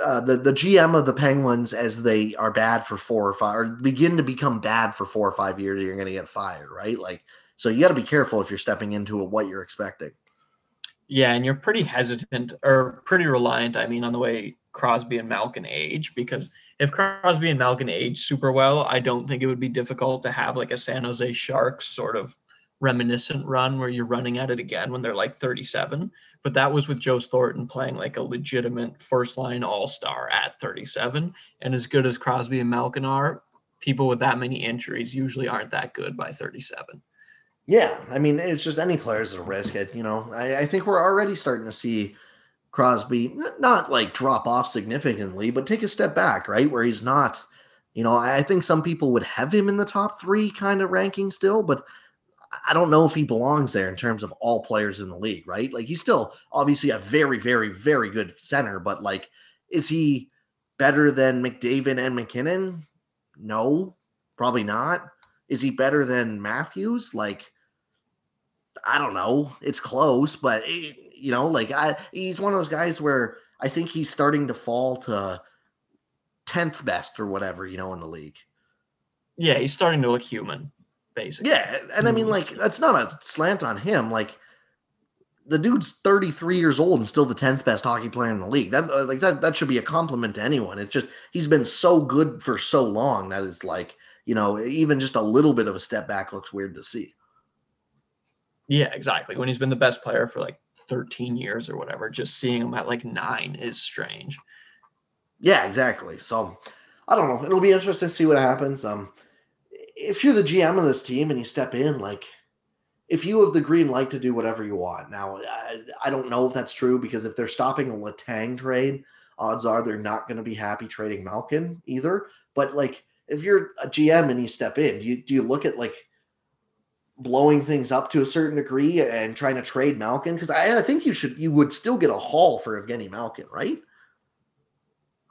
uh, the the GM of the Penguins as they are bad for four or five, or begin to become bad for four or five years, you're going to get fired, right? Like so you got to be careful if you're stepping into what you're expecting. Yeah, and you're pretty hesitant or pretty reliant, I mean, on the way Crosby and Malkin age because if Crosby and Malkin age super well, I don't think it would be difficult to have like a San Jose Sharks sort of reminiscent run where you're running at it again when they're like 37. But that was with Joe Thornton playing like a legitimate first line all star at 37. And as good as Crosby and Malkin are, people with that many injuries usually aren't that good by 37. Yeah, I mean, it's just any player's a risk. It, you know, I, I think we're already starting to see Crosby not like drop off significantly, but take a step back, right? Where he's not, you know, I think some people would have him in the top three kind of ranking still, but I don't know if he belongs there in terms of all players in the league, right? Like he's still obviously a very, very, very good center, but like, is he better than McDavid and MacKinnon? No, probably not. Is he better than Matthews? Like, I don't know. It's close, but it, eh, you know, like I, he's one of those guys where I think he's starting to fall to tenth best or whatever, you know, in the league. Yeah, he's starting to look human, basically. Yeah, and I mean, like that's not a slant on him. Like the dude's 33 years old and still the 10th best hockey player in the league. That uh, like that that should be a compliment to anyone. It's just he's been so good for so long that it's like, you know, even just a little bit of a step back looks weird to see. Yeah, exactly. When he's been the best player for like 13 years or whatever, just seeing him at like nine is strange. Yeah, exactly. So I don't know. It'll be interesting to see what happens. Um, if you're the GM of this team and you step in, like if you have the green light to do whatever you want. Now, I, I don't know if that's true because if they're stopping a Letang trade, odds are they're not going to be happy trading Malkin either. But like, if you're a GM and you step in, do you do you look at like blowing things up to a certain degree and trying to trade Malkin? Because I, I think you should you would still get a haul for Evgeny Malkin, right?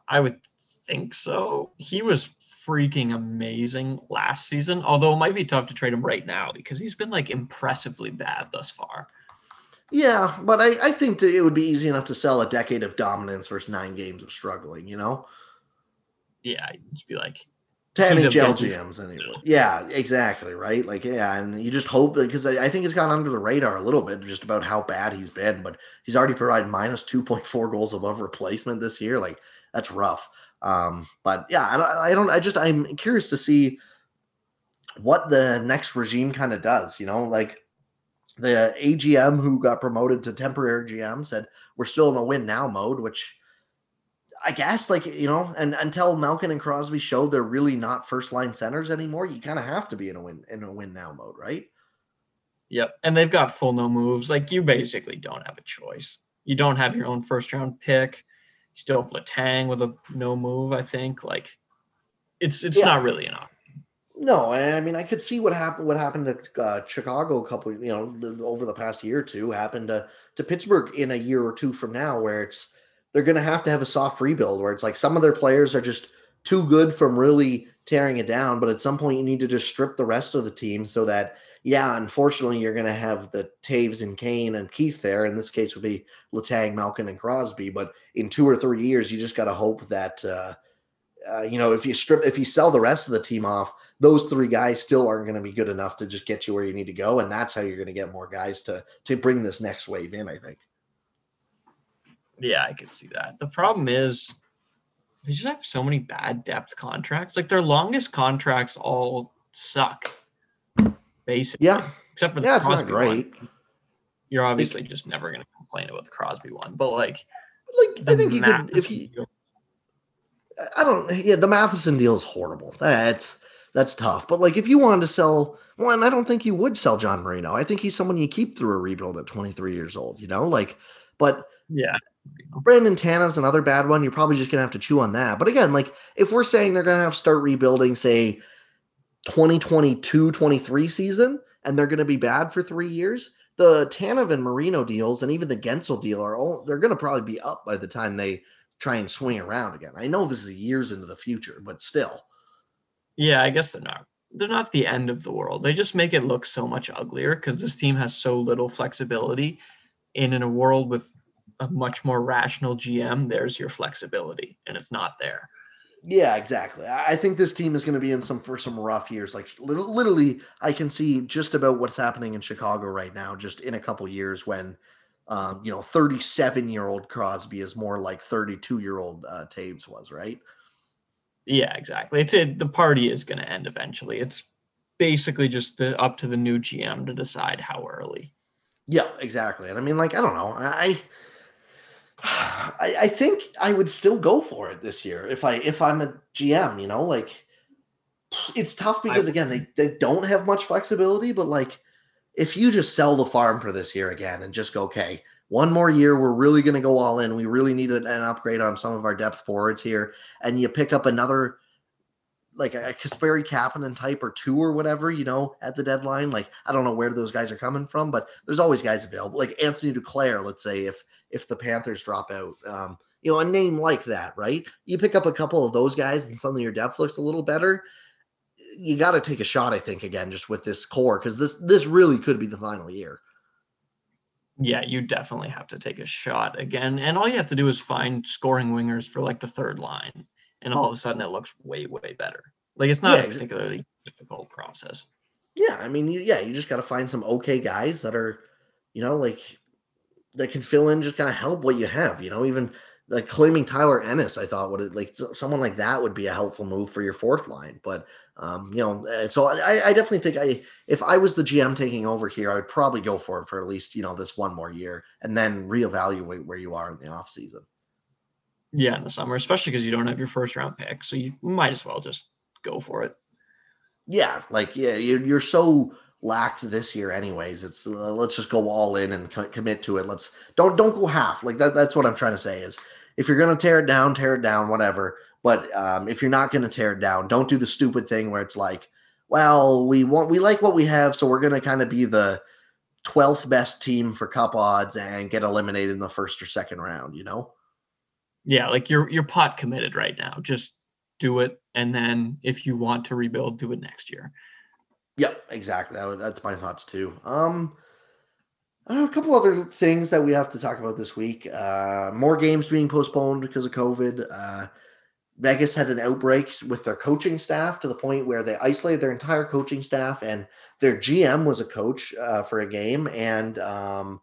I would think so. He was freaking amazing last season, although it might be tough to trade him right now because he's been like impressively bad thus far. Yeah, but I, I think that it would be easy enough to sell a decade of dominance versus nine games of struggling, you know? Yeah, just be like, to NHL GMs anyway. Yeah, exactly. Right. Like, yeah, and you just hope because I, I, think it's gone under the radar a little bit just about how bad he's been, but he's already provided minus two point four goals above replacement this year. Like, that's rough. Um, but yeah, I, I don't. I just I'm curious to see what the next regime kind of does. You know, like the AGM who got promoted to temporary GM said we're still in a win now mode, which I guess like you know, and until Malkin and Crosby show they're really not first line centers anymore, you kind of have to be in a win in a win now mode, right? Yep, and they've got full no moves. Like you basically don't have a choice. You don't have your own first round pick still have Letang with a no move. I think like it's it's yeah. not really an option. No, I mean I could see what happened. What happened to uh, Chicago a couple, you know, the, over the past year or two happened to to Pittsburgh in a year or two from now, where it's they're going to have to have a soft rebuild, where it's like some of their players are just too good from really tearing it down, but at some point you need to just strip the rest of the team so that yeah, unfortunately, you're going to have the Toews and Kane and Keith there. In this case, would be Letang, Malkin, and Crosby. But in two or three years, you just got to hope that uh, uh, you know if you strip, if you sell the rest of the team off, those three guys still aren't going to be good enough to just get you where you need to go, and that's how you're going to get more guys to to bring this next wave in. I think. Yeah, I could see that. The problem is they just have so many bad depth contracts. Like their longest contracts all suck basically. Yeah. Except for the yeah, Crosby great. One. You're obviously just never going to complain about the Crosby one, but like, like I think you could if you. I don't. Yeah, the Matheson deal is horrible. That's that's tough. But like, if you wanted to sell one, I don't think you would sell John Marino. I think he's someone you keep through a rebuild at 23 years old. You know, like, but yeah, Brandon Tanev's another bad one. You're probably just gonna have to chew on that. But again, like, if we're saying they're gonna have to start rebuilding, say 2022 23 season and they're going to be bad for three years, the Tanev and Marino deals and even the Guentzel deal are all they're going to probably be up by the time they try and swing around again. I know this is years into the future, but still. Yeah, I guess they're not. They're not the end of the world. They just make it look so much uglier because this team has so little flexibility. And in a world with a much more rational GM, there's your flexibility, and it's not there. Yeah, exactly. I think this team is going to be in some for some rough years. Like literally, I can see just about what's happening in Chicago right now. Just in a couple years, when um, you know, thirty-seven-year-old Crosby is more like thirty-two-year-old uh, Toews was, right? Yeah, exactly. It's it, the party is going to end eventually. It's basically just the up to the new GM to decide how early. Yeah, exactly. And I mean, like, I don't know. I I, I think I would still go for it this year if I if I'm a GM, you know, like it's tough because again they, they don't have much flexibility, but like if you just sell the farm for this year again and just go, okay, one more year, we're really gonna go all in. We really need an upgrade on some of our depth forwards here, and you pick up another like a Kasperi Kapanen type or two or whatever, you know, at the deadline. Like I don't know where those guys are coming from, but there's always guys available. Like Anthony Duclair, let's say if if the Panthers drop out, um, you know, a name like that, right? You pick up a couple of those guys and suddenly your depth looks a little better. You got to take a shot, I think, again, just with this core because this this really could be the final year. Yeah, you definitely have to take a shot again, and all you have to do is find scoring wingers for like the third line and all of a sudden it looks way way better. Like it's not yeah, a particularly difficult process. Yeah, I mean, you, yeah, you just got to find some okay guys that are, you know, like that can fill in, just kind of help what you have. You know, even like claiming Tyler Ennis, I thought would like someone like that would be a helpful move for your fourth line. But um, you know, eh, so I, I definitely think I if I was the GM taking over here, I would probably go for it for at least you know this one more year and then reevaluate where you are in the off season. Yeah, in the summer, especially because you don't have your first round pick, so you might as well just go for it. Yeah, like yeah, you're, you're so lacked this year, anyways. It's uh, let's just go all in and co- commit to it. Let's don't don't go half. Like that. That's what I'm trying to say is if you're gonna tear it down, tear it down, whatever. But um, if you're not gonna tear it down, don't do the stupid thing where it's like, well, we want we like what we have, so we're gonna kind of be the 12th best team for cup odds and get eliminated in the first or second round, you know? Yeah, like you're you're pot committed right now. Just do it and then if you want to rebuild, do it next year. Yep, exactly. That, that's my thoughts too. Um a couple other things that we have to talk about this week. Uh, more games being postponed because of COVID. Uh, Vegas had an outbreak with their coaching staff to the point where they isolated their entire coaching staff, and their GM was a coach uh, for a game, and um,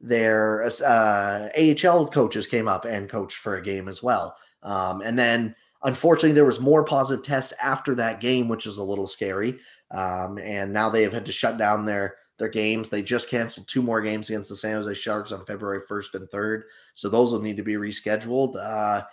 their uh, AHL coaches came up and coached for a game as well. Um, and then, unfortunately, there was more positive tests after that game, which is a little scary. Um, and now they have had to shut down their their games. They just canceled two more games against the San Jose Sharks on February 1st and 3rd. So those will need to be rescheduled. Uh,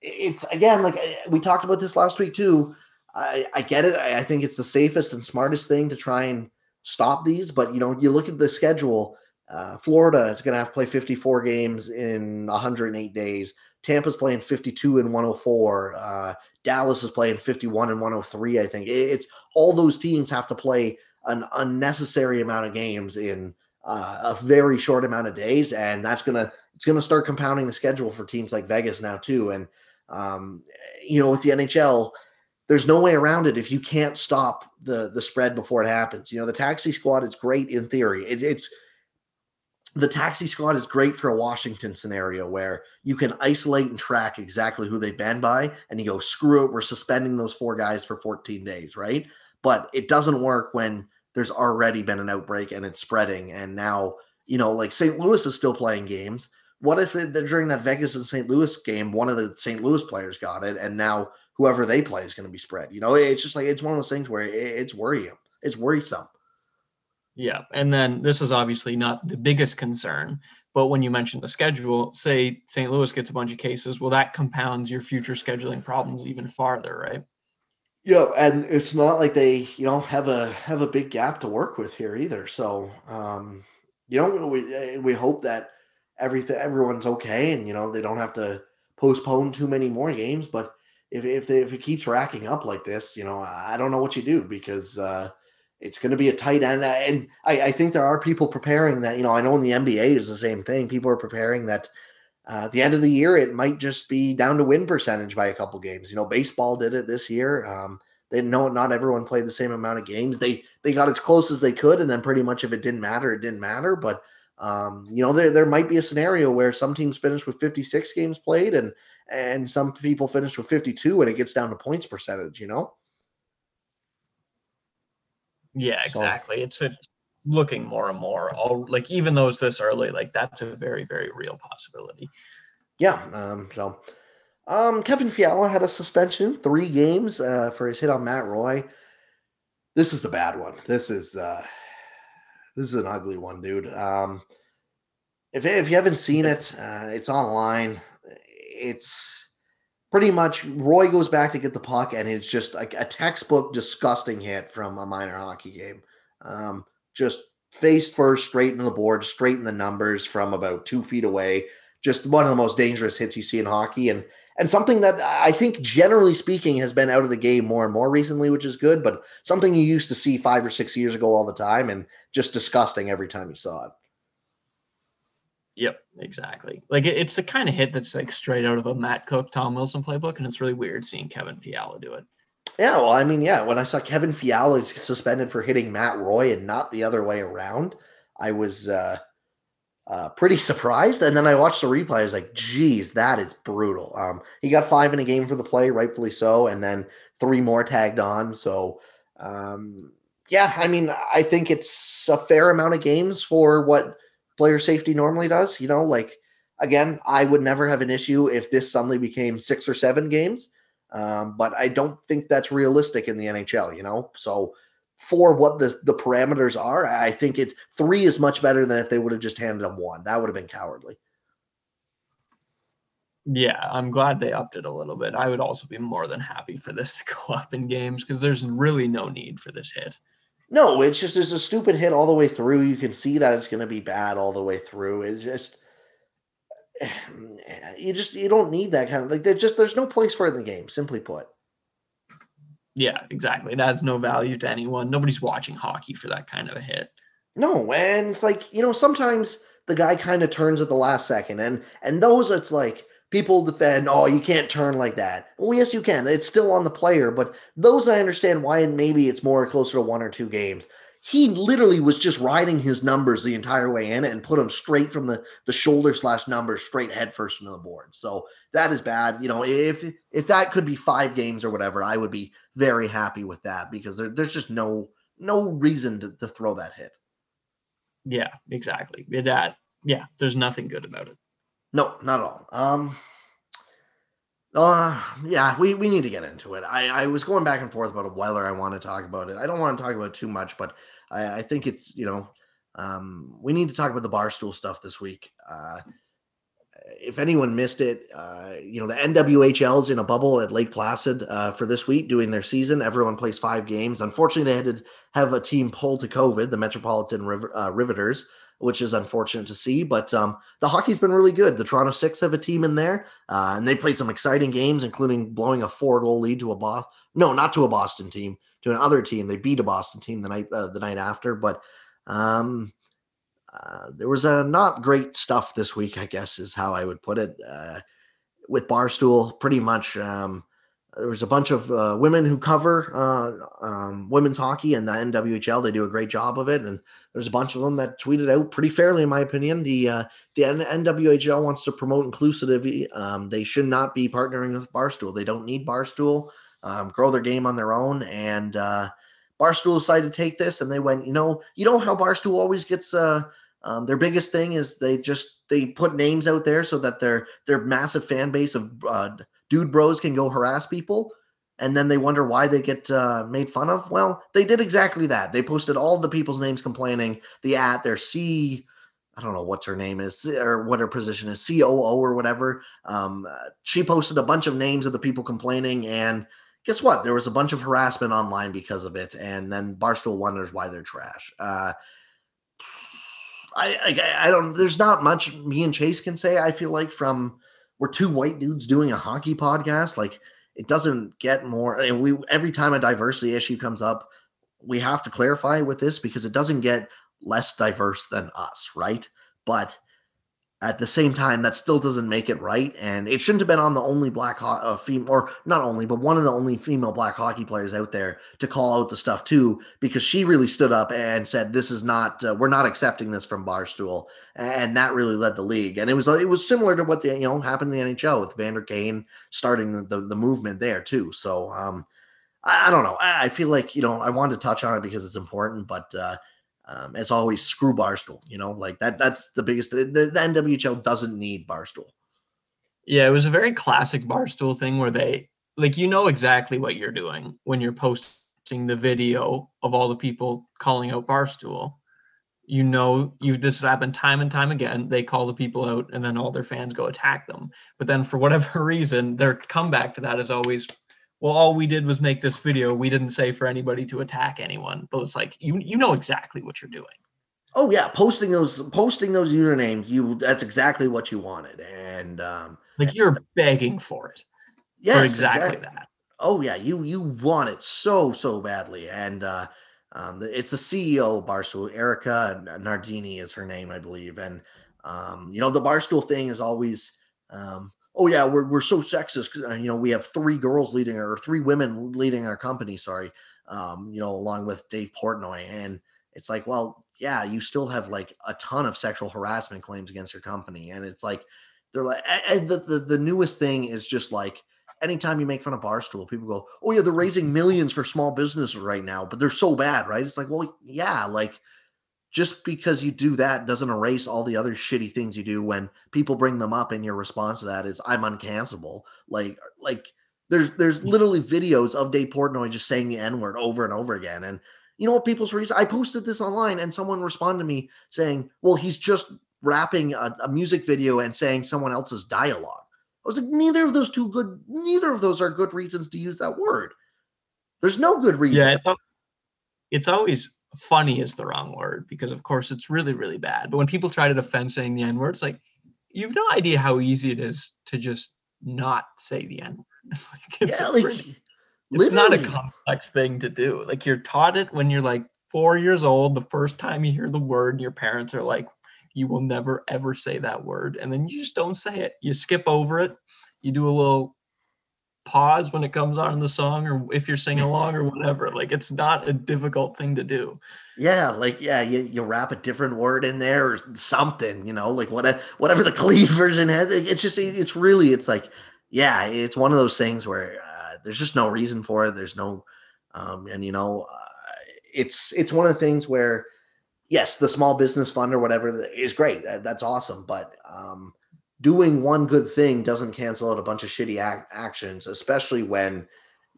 it's again like we talked about this last week too. I, I get it. I, I think it's the safest and smartest thing to try and stop these. But you know, you look at the schedule. Uh, Florida is going to have to play 54 games in 108 days. Tampa's playing 52 and 104. Uh, Dallas is playing 51 and 103. I think it's all those teams have to play an unnecessary amount of games in uh, a very short amount of days, and that's gonna it's gonna start compounding the schedule for teams like Vegas now too. And um, you know, with the NHL, there's no way around it if you can't stop the the spread before it happens. You know, the taxi squad is great in theory. It, it's the taxi squad is great for a Washington scenario where you can isolate and track exactly who they've been by, and you go, screw it, we're suspending those four guys for 14 days, right? But it doesn't work when there's already been an outbreak and it's spreading. And now, you know, like St. Louis is still playing games. What if it, during that Vegas and St. Louis game, one of the St. Louis players got it, and now whoever they play is going to be spread? You know, it's just like it's one of those things where it, it's worrying. It's worrisome. Yeah, and then this is obviously not the biggest concern, but when you mention the schedule, say St. Louis gets a bunch of cases, well, that compounds your future scheduling problems even farther, right? Yeah, and it's not like they, you know, have a have a big gap to work with here either. So, um, you know, we we hope that everything everyone's okay, and you know they don't have to postpone too many more games. But if if they, if it keeps racking up like this, you know, I don't know what you do because uh, it's going to be a tight end. And I, I think there are people preparing that. You know, I know in the NBA is the same thing. People are preparing that uh, at the end of the year, it might just be down to win percentage by a couple games. You know, baseball did it this year. Um, they know not everyone played the same amount of games. They they got as close as they could, and then pretty much if it didn't matter, it didn't matter. But um, you know, there there might be a scenario where some teams finish with 56 games played, and and some people finish with 52, and it gets down to points percentage. You know. Yeah, exactly. So, it's a looking more and more all like even though it's this early like that's a very very real possibility. Yeah um so um kevin fiala had a suspension three games uh for his hit on matt roy. This is a bad one. This is uh this is an ugly one dude. Um if, if you haven't seen it uh it's online. It's pretty much roy goes back to get the puck and it's just like a textbook disgusting hit from a minor hockey game um just face first, straight into the board, straight in the numbers from about two feet away. Just one of the most dangerous hits you see in hockey, and and something that I think, generally speaking, has been out of the game more and more recently, which is good. But something you used to see five or six years ago all the time, and just disgusting every time you saw it. Yep, exactly. Like it, it's the kind of hit that's like straight out of a Matt Cooke, Tom Wilson playbook, and it's really weird seeing Kevin Fiala do it. Yeah, well, I mean, yeah, when I saw Kevin Fiala suspended for hitting Matt Roy and not the other way around, I was uh, uh, pretty surprised. And then I watched the replay. I was like, geez, that is brutal. Um, he got five in a game for the play, rightfully so, and then three more tagged on. So, um, yeah, I mean, I think it's a fair amount of games for what player safety normally does. You know, like, again, I would never have an issue if this suddenly became six or seven games um, but I don't think that's realistic in the NHL, you know? So for what the, the parameters are, I think it's three is much better than if they would have just handed them one. That would have been cowardly. Yeah, I'm glad they upped it a little bit. I would also be more than happy for this to go (laughs) up in games because there's really no need for this hit. No, it's just it's a stupid hit all the way through. You can see that it's going to be bad all the way through. It just (sighs) you just you don't need that kind of like there's just there's no place for it in the game. Simply put. Yeah, exactly. It adds no value to anyone. Nobody's watching hockey for that kind of a hit. No, and it's like you know sometimes the guy kind of turns at the last second, and and those it's like people defend, oh, you can't turn like that. Well, yes, you can. It's still on the player, but those I understand why, and maybe it's more closer to one or two games. He literally was just riding his numbers the entire way in and put them straight from the the shoulder slash numbers straight head first from the board. So that is bad. You know, if if that could be five games or whatever, I would be very happy with that because there, there's just no no reason to, to throw that hit. Yeah, exactly. That yeah, there's nothing good about it. No, not at all. Um, uh, yeah, we, we need to get into it. I, I was going back and forth about whether I want to talk about it. I don't want to talk about too much, but I, I think it's, you know, um, we need to talk about the barstool stuff this week. Uh, if anyone missed it, uh, you know, the NWHL's in a bubble at Lake Placid uh, for this week doing their season. Everyone plays five games. Unfortunately, they had to have a team pull to COVID, the Metropolitan uh, Riveters which is unfortunate to see. But um, the hockey's been really good. The Toronto Six have a team in there, uh, and they played some exciting games, including blowing a four goal lead to a Boston. No, not to a Boston team, to another team. They beat a Boston team the night uh, the night after, but. Um, uh, there was a not great stuff this week, I guess, is how I would put it. Uh, with Barstool, pretty much um, there was a bunch of uh, women who cover uh, um, women's hockey and the NWHL. They do a great job of it, and there's a bunch of them that tweeted out pretty fairly, in my opinion. The uh, the NWHL wants to promote inclusivity. Um, they should not be partnering with Barstool. They don't need Barstool. Um, grow their game on their own, and uh, Barstool decided to take this, and they went. You know, you know how Barstool always gets. Uh, um, their biggest thing is they just they put names out there so that their their massive fan base of uh, dude bros can go harass people and then they wonder why they get uh, made fun of. Well, they did exactly that. They posted all the people's names complaining. The at their C, I don't know what her name is or what her position is, COO or whatever. Um, she posted a bunch of names of the people complaining, and guess what? There was a bunch of harassment online because of it. And then Barstool wonders why they're trash. Uh, I, I I don't. There's not much me and Chase can say. I feel like from we're two white dudes doing a hockey podcast. Like it doesn't get more. And we every time a diversity issue comes up, we have to clarify with this because it doesn't get less diverse than us, right? But at the same time, that still doesn't make it right, and it shouldn't have been on the only black ho- uh, female, or not only, but one of the only female black hockey players out there to call out the stuff too, because she really stood up and said, "This is not, uh, we're not accepting this from Barstool," and that really led the league. And it was it was similar to what the you know happened in the NHL with Vander Kane starting the, the, the movement there too. So um, I, I, don't know. I, I, feel like you know I wanted to touch on it because it's important, but. Uh, um, as always, screw Barstool. You know, like that. That's the biggest. The, the, NWHL doesn't need Barstool. Yeah, it was a very classic Barstool thing where they like you know exactly what you're doing when you're posting the video of all the people calling out Barstool. You know, you this has happened time and time again. They call the people out, and then all their fans go attack them. But then, for whatever (laughs) reason, their comeback to that is always well, all we did was make this video. We didn't say for anybody to attack anyone. But it's like you you know exactly what you're doing. Oh yeah, posting those posting those usernames, you that's exactly what you wanted. And um like you're begging for it. Yeah, exactly, exactly that. Oh yeah, you you want it so so badly. And uh um, it's the CEO of Barstool, Erika Nardini is her name, I believe. And um, you know, the Barstool thing is always um, oh yeah, we're we're so sexist. Uh, you know, we have three girls leading or three women leading our company. Sorry, um, you know, along with Dave Portnoy, and it's like, well, yeah, you still have like a ton of sexual harassment claims against your company, and it's like they're like, the the, the newest thing is just like. Anytime you make fun of Barstool, people go, "Oh yeah, they're raising millions for small businesses right now, but they're so bad, right?" It's like, well, yeah, like just because you do that doesn't erase all the other shitty things you do when people bring them up and your response to that is I'm uncancelable. Like like there's there's mm. literally videos of Dave Portnoy just saying the N-word over and over again. And you know what people's reason I posted this online and someone responded to me saying, Well, he's just rapping a, a music video and saying someone else's dialogue. I was like, neither of those two good, neither of those are good reasons to use that word. There's no good reason. Yeah, it's, it's always funny is the wrong word because of course it's really really bad. But when people try to defend saying the N word, it's like you've no idea how easy it is to just not say the N word. (laughs) like, it's yeah, like pretty, it's not a complex thing to do. Like you're taught it when you're like four years old. The first time you hear the word, your parents are like, "You will never ever say that word," and then you just don't say it. You skip over it. You do a little pause when it comes on in the song or if you're singing along or whatever. Like it's not a difficult thing to do. Yeah like yeah you, you wrap a different word in there or something you know like what whatever the (laughs) clean version has. It's just it's really it's like yeah it's one of those things where uh, there's just no reason for it. There's no um and you know uh, it's it's one of the things where yes the small business fund or whatever is great. That's awesome. But um doing one good thing doesn't cancel out a bunch of shitty ac- actions, especially when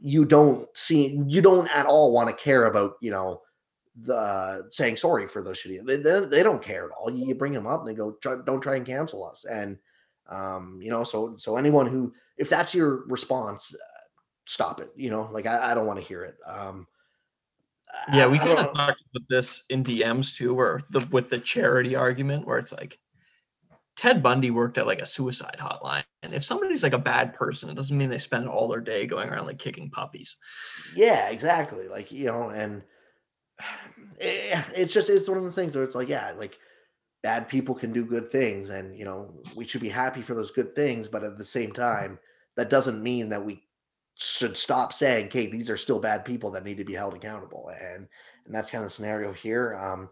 you don't see you don't at all want to care about you know the saying sorry for those shitty. They, they, they don't care at all. You, bring them up and they go, try, don't try and cancel us. And um, you know, so so anyone who if that's your response, uh, stop it. You know, like I, I don't want to hear it. Um, yeah, we kind of talked about this in DMs too, where the with the charity argument, where it's like Ted Bundy worked at like a suicide hotline. And if somebody's like a bad person, it doesn't mean they spend all their day going around like kicking puppies. Yeah, exactly. Like, you know, and it, (sighs) it's just, it's one of those things where it's like, yeah, like bad people can do good things. And, you know, we should be happy for those good things. But at the same time, that doesn't mean that we should stop saying, okay, these are still bad people that need to be held accountable. And, and that's kind of the scenario here. Um,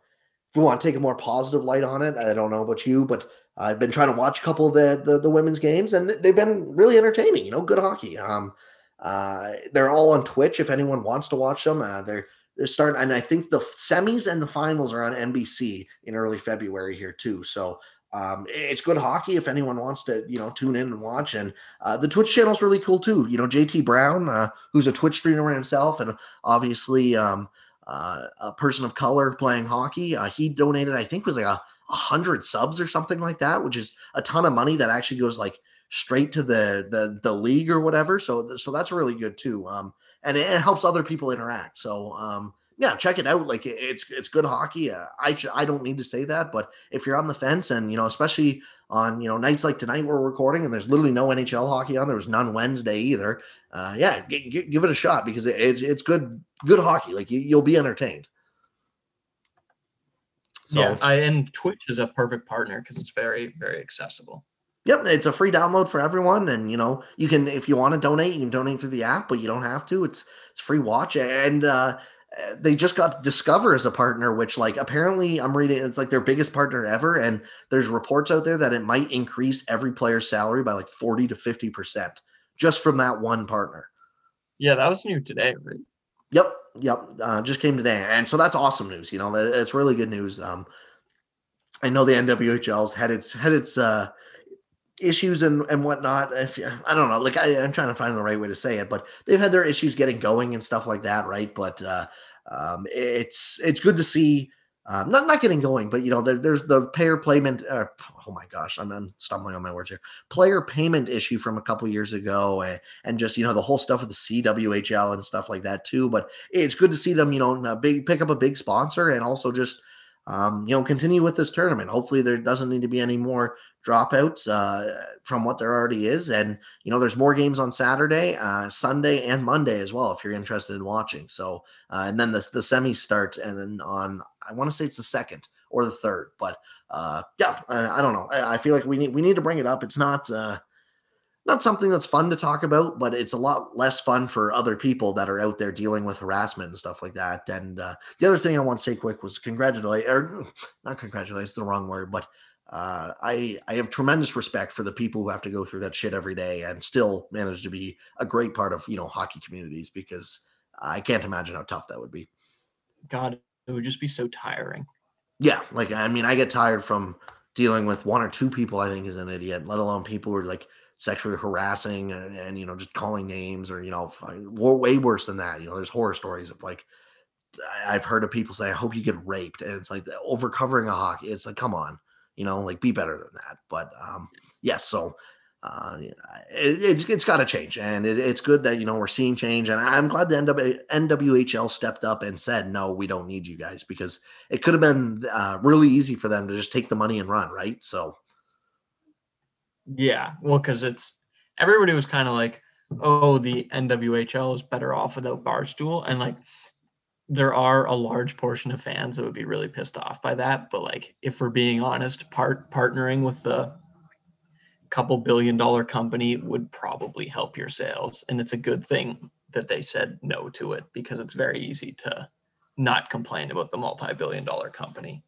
if we want to take a more positive light on it, I don't know about you, but I've been trying to watch a couple of the, the, the women's games, and they've been really entertaining. You know, good hockey. Um, uh, they're all on Twitch if anyone wants to watch them. Uh, they're they're starting, and I think the semis and the finals are on NBC in early February here too. So um, it's good hockey if anyone wants to, you know, tune in and watch. And uh, the Twitch channel is really cool too. You know, JT Brown, uh, who's a Twitch streamer himself, and obviously um, uh, a person of color playing hockey. Uh, he donated, I think, was like a, a hundred subs or something like that, which is a ton of money that actually goes like straight to the the the league or whatever. So so that's really good too. Um, and it, it helps other people interact. So um, yeah, check it out. Like it's it's good hockey. Uh, I I don't need to say that, but if you're on the fence and you know, especially on you know nights like tonight we're recording and there's literally no NHL hockey on. There was none Wednesday either. Uh, yeah, g- g- give it a shot because it, it's it's good good hockey. Like you, will be entertained. So, yeah, I, and Twitch is a perfect partner because it's very very accessible. Yep, it's a free download for everyone, and you know you can if you want to donate, you can donate through the app, but you don't have to. It's it's free watch, and uh, they just got Discover as a partner, which like apparently I'm reading it's like their biggest partner ever, and there's reports out there that it might increase every player's salary by like 40 to 50 percent just from that one partner. Yeah, that was new today, right? Yep, yep, uh, just came today, and so that's awesome news. You know, it's really good news. Um, I know the NWHL's had its had its uh, issues and and whatnot. If I don't know, like I, am trying to find the right way to say it, but they've had their issues getting going and stuff like that, right? But uh, um, it's it's good to see. Um, not not getting going, but you know, the, there's the payer payment. Uh, oh my gosh, I'm, I'm, stumbling on my words here. Player payment issue from a couple years ago, and, and, just you know the whole stuff with the CWHL and stuff like that too. But it's good to see them, you know, big pick up a big sponsor and also just um, you know continue with this tournament. Hopefully, there doesn't need to be any more dropouts uh, from what there already is. And, you know, there's more games on Saturday, uh, Sunday, and Monday as well, if you're interested in watching. So, uh, and then the, the semis start, and then on, I want to say it's the second or the third, but uh, yeah, I don't know. I, I, feel like we need, we need to bring it up. It's not, uh, not something that's fun to talk about, but it's a lot less fun for other people that are out there dealing with harassment and stuff like that. And uh, the other thing I want to say quick was congratulate, or not congratulate, it's the wrong word, but uh, I I have tremendous respect for the people who have to go through that shit every day and still manage to be a great part of you know hockey communities because I can't imagine how tough that would be. God, it would just be so tiring. Yeah, like I mean, I get tired from dealing with one or two people I think is an idiot, let alone people who are like sexually harassing and, and you know just calling names or you know way worse than that. You know, there's horror stories of like I've heard of people say, "I hope you get raped," and it's like over covering a hockey. It's like, come on you know, like be better than that. But um, yes, so uh, it, it's it's got to change, and it, it's good that you know we're seeing change, and I'm glad the NW, NWHL stepped up and said no, we don't need you guys because it could have been uh, really easy for them to just take the money and run, right? So, yeah, well, because it's everybody was kind of like, oh, the NWHL is better off without Barstool, and like there are a large portion of fans that would be really pissed off by that, but like if we're being honest, part partnering with the couple billion dollar company would probably help your sales. And it's a good thing that they said no to it because it's very easy to not complain about the multi billion dollar company.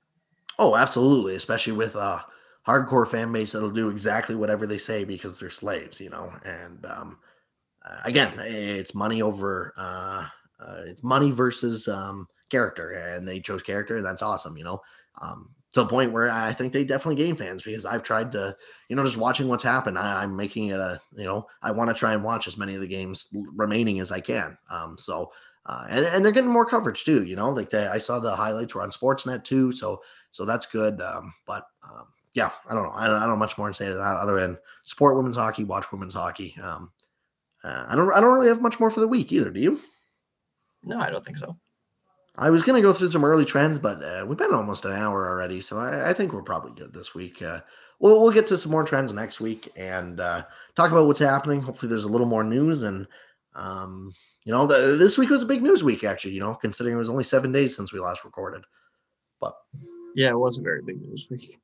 Oh, absolutely. Especially with a hardcore fan base that'll do exactly whatever they say because they're slaves, you know. And um, uh, again, it's money over, uh, uh, it's money versus um, character. And they chose character. And that's awesome, you know. Um, to the point where I think they definitely gain fans because I've tried to, you know, just watching what's happened. I, am making it a, you know, I want to try and watch as many of the games remaining as I can. Um, so, uh, and, and they're getting more coverage too, you know, like they, I saw the highlights were on Sportsnet too. So, so that's good. Um, but, um, yeah, I don't know. I don't, I don't much more to say to that other than support women's hockey, watch women's hockey. Um, uh, I don't, I don't really have much more for the week either. Do you? No, I don't think so. I was going to go through some early trends, but uh, we've been almost an hour already, so I, I think we're probably good this week. Uh, we'll we'll get to some more trends next week and uh, talk about what's happening. Hopefully, there's a little more news, and um, you know, the, this week was a big news week, actually. You know, considering it was only seven days since we last recorded. But yeah, it was a very big news week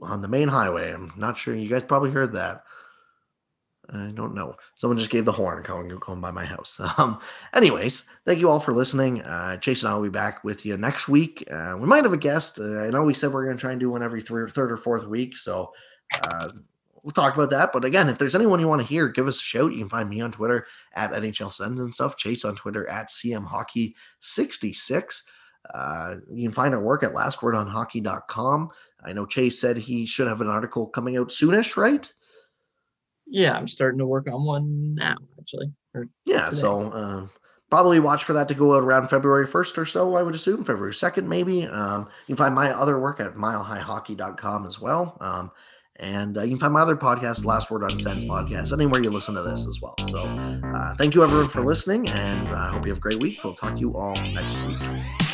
on the main highway. I'm not sure you guys probably heard that. I don't know. Someone just gave the horn going, going by my house. (laughs) Um, anyways, thank you all for listening. Uh, Chase and I will be back with you next week. Uh, we might have a guest. Uh, I know we said we're going to try and do one every three, third or fourth week. So uh, we'll talk about that. But again, if there's anyone you want to hear, give us a shout. You can find me on Twitter at NHL Sends and stuff. Chase on Twitter at CM Hockey 66. Uh, you can find our work at lastwordonhockey.com. I know Chase said he should have an article coming out soonish, right? Yeah, I'm starting to work on one now, actually. yeah, today. so um, probably watch for that to go out around February 1st or so, I would assume, February 2nd, maybe. Um, you can find my other work at milehighhockey.com as well. Um, and uh, you can find my other podcast, Last Word on Sense podcast, anywhere you listen to this as well. So uh, thank you, everyone, for listening, and I uh, hope you have a great week. We'll talk to you all next week.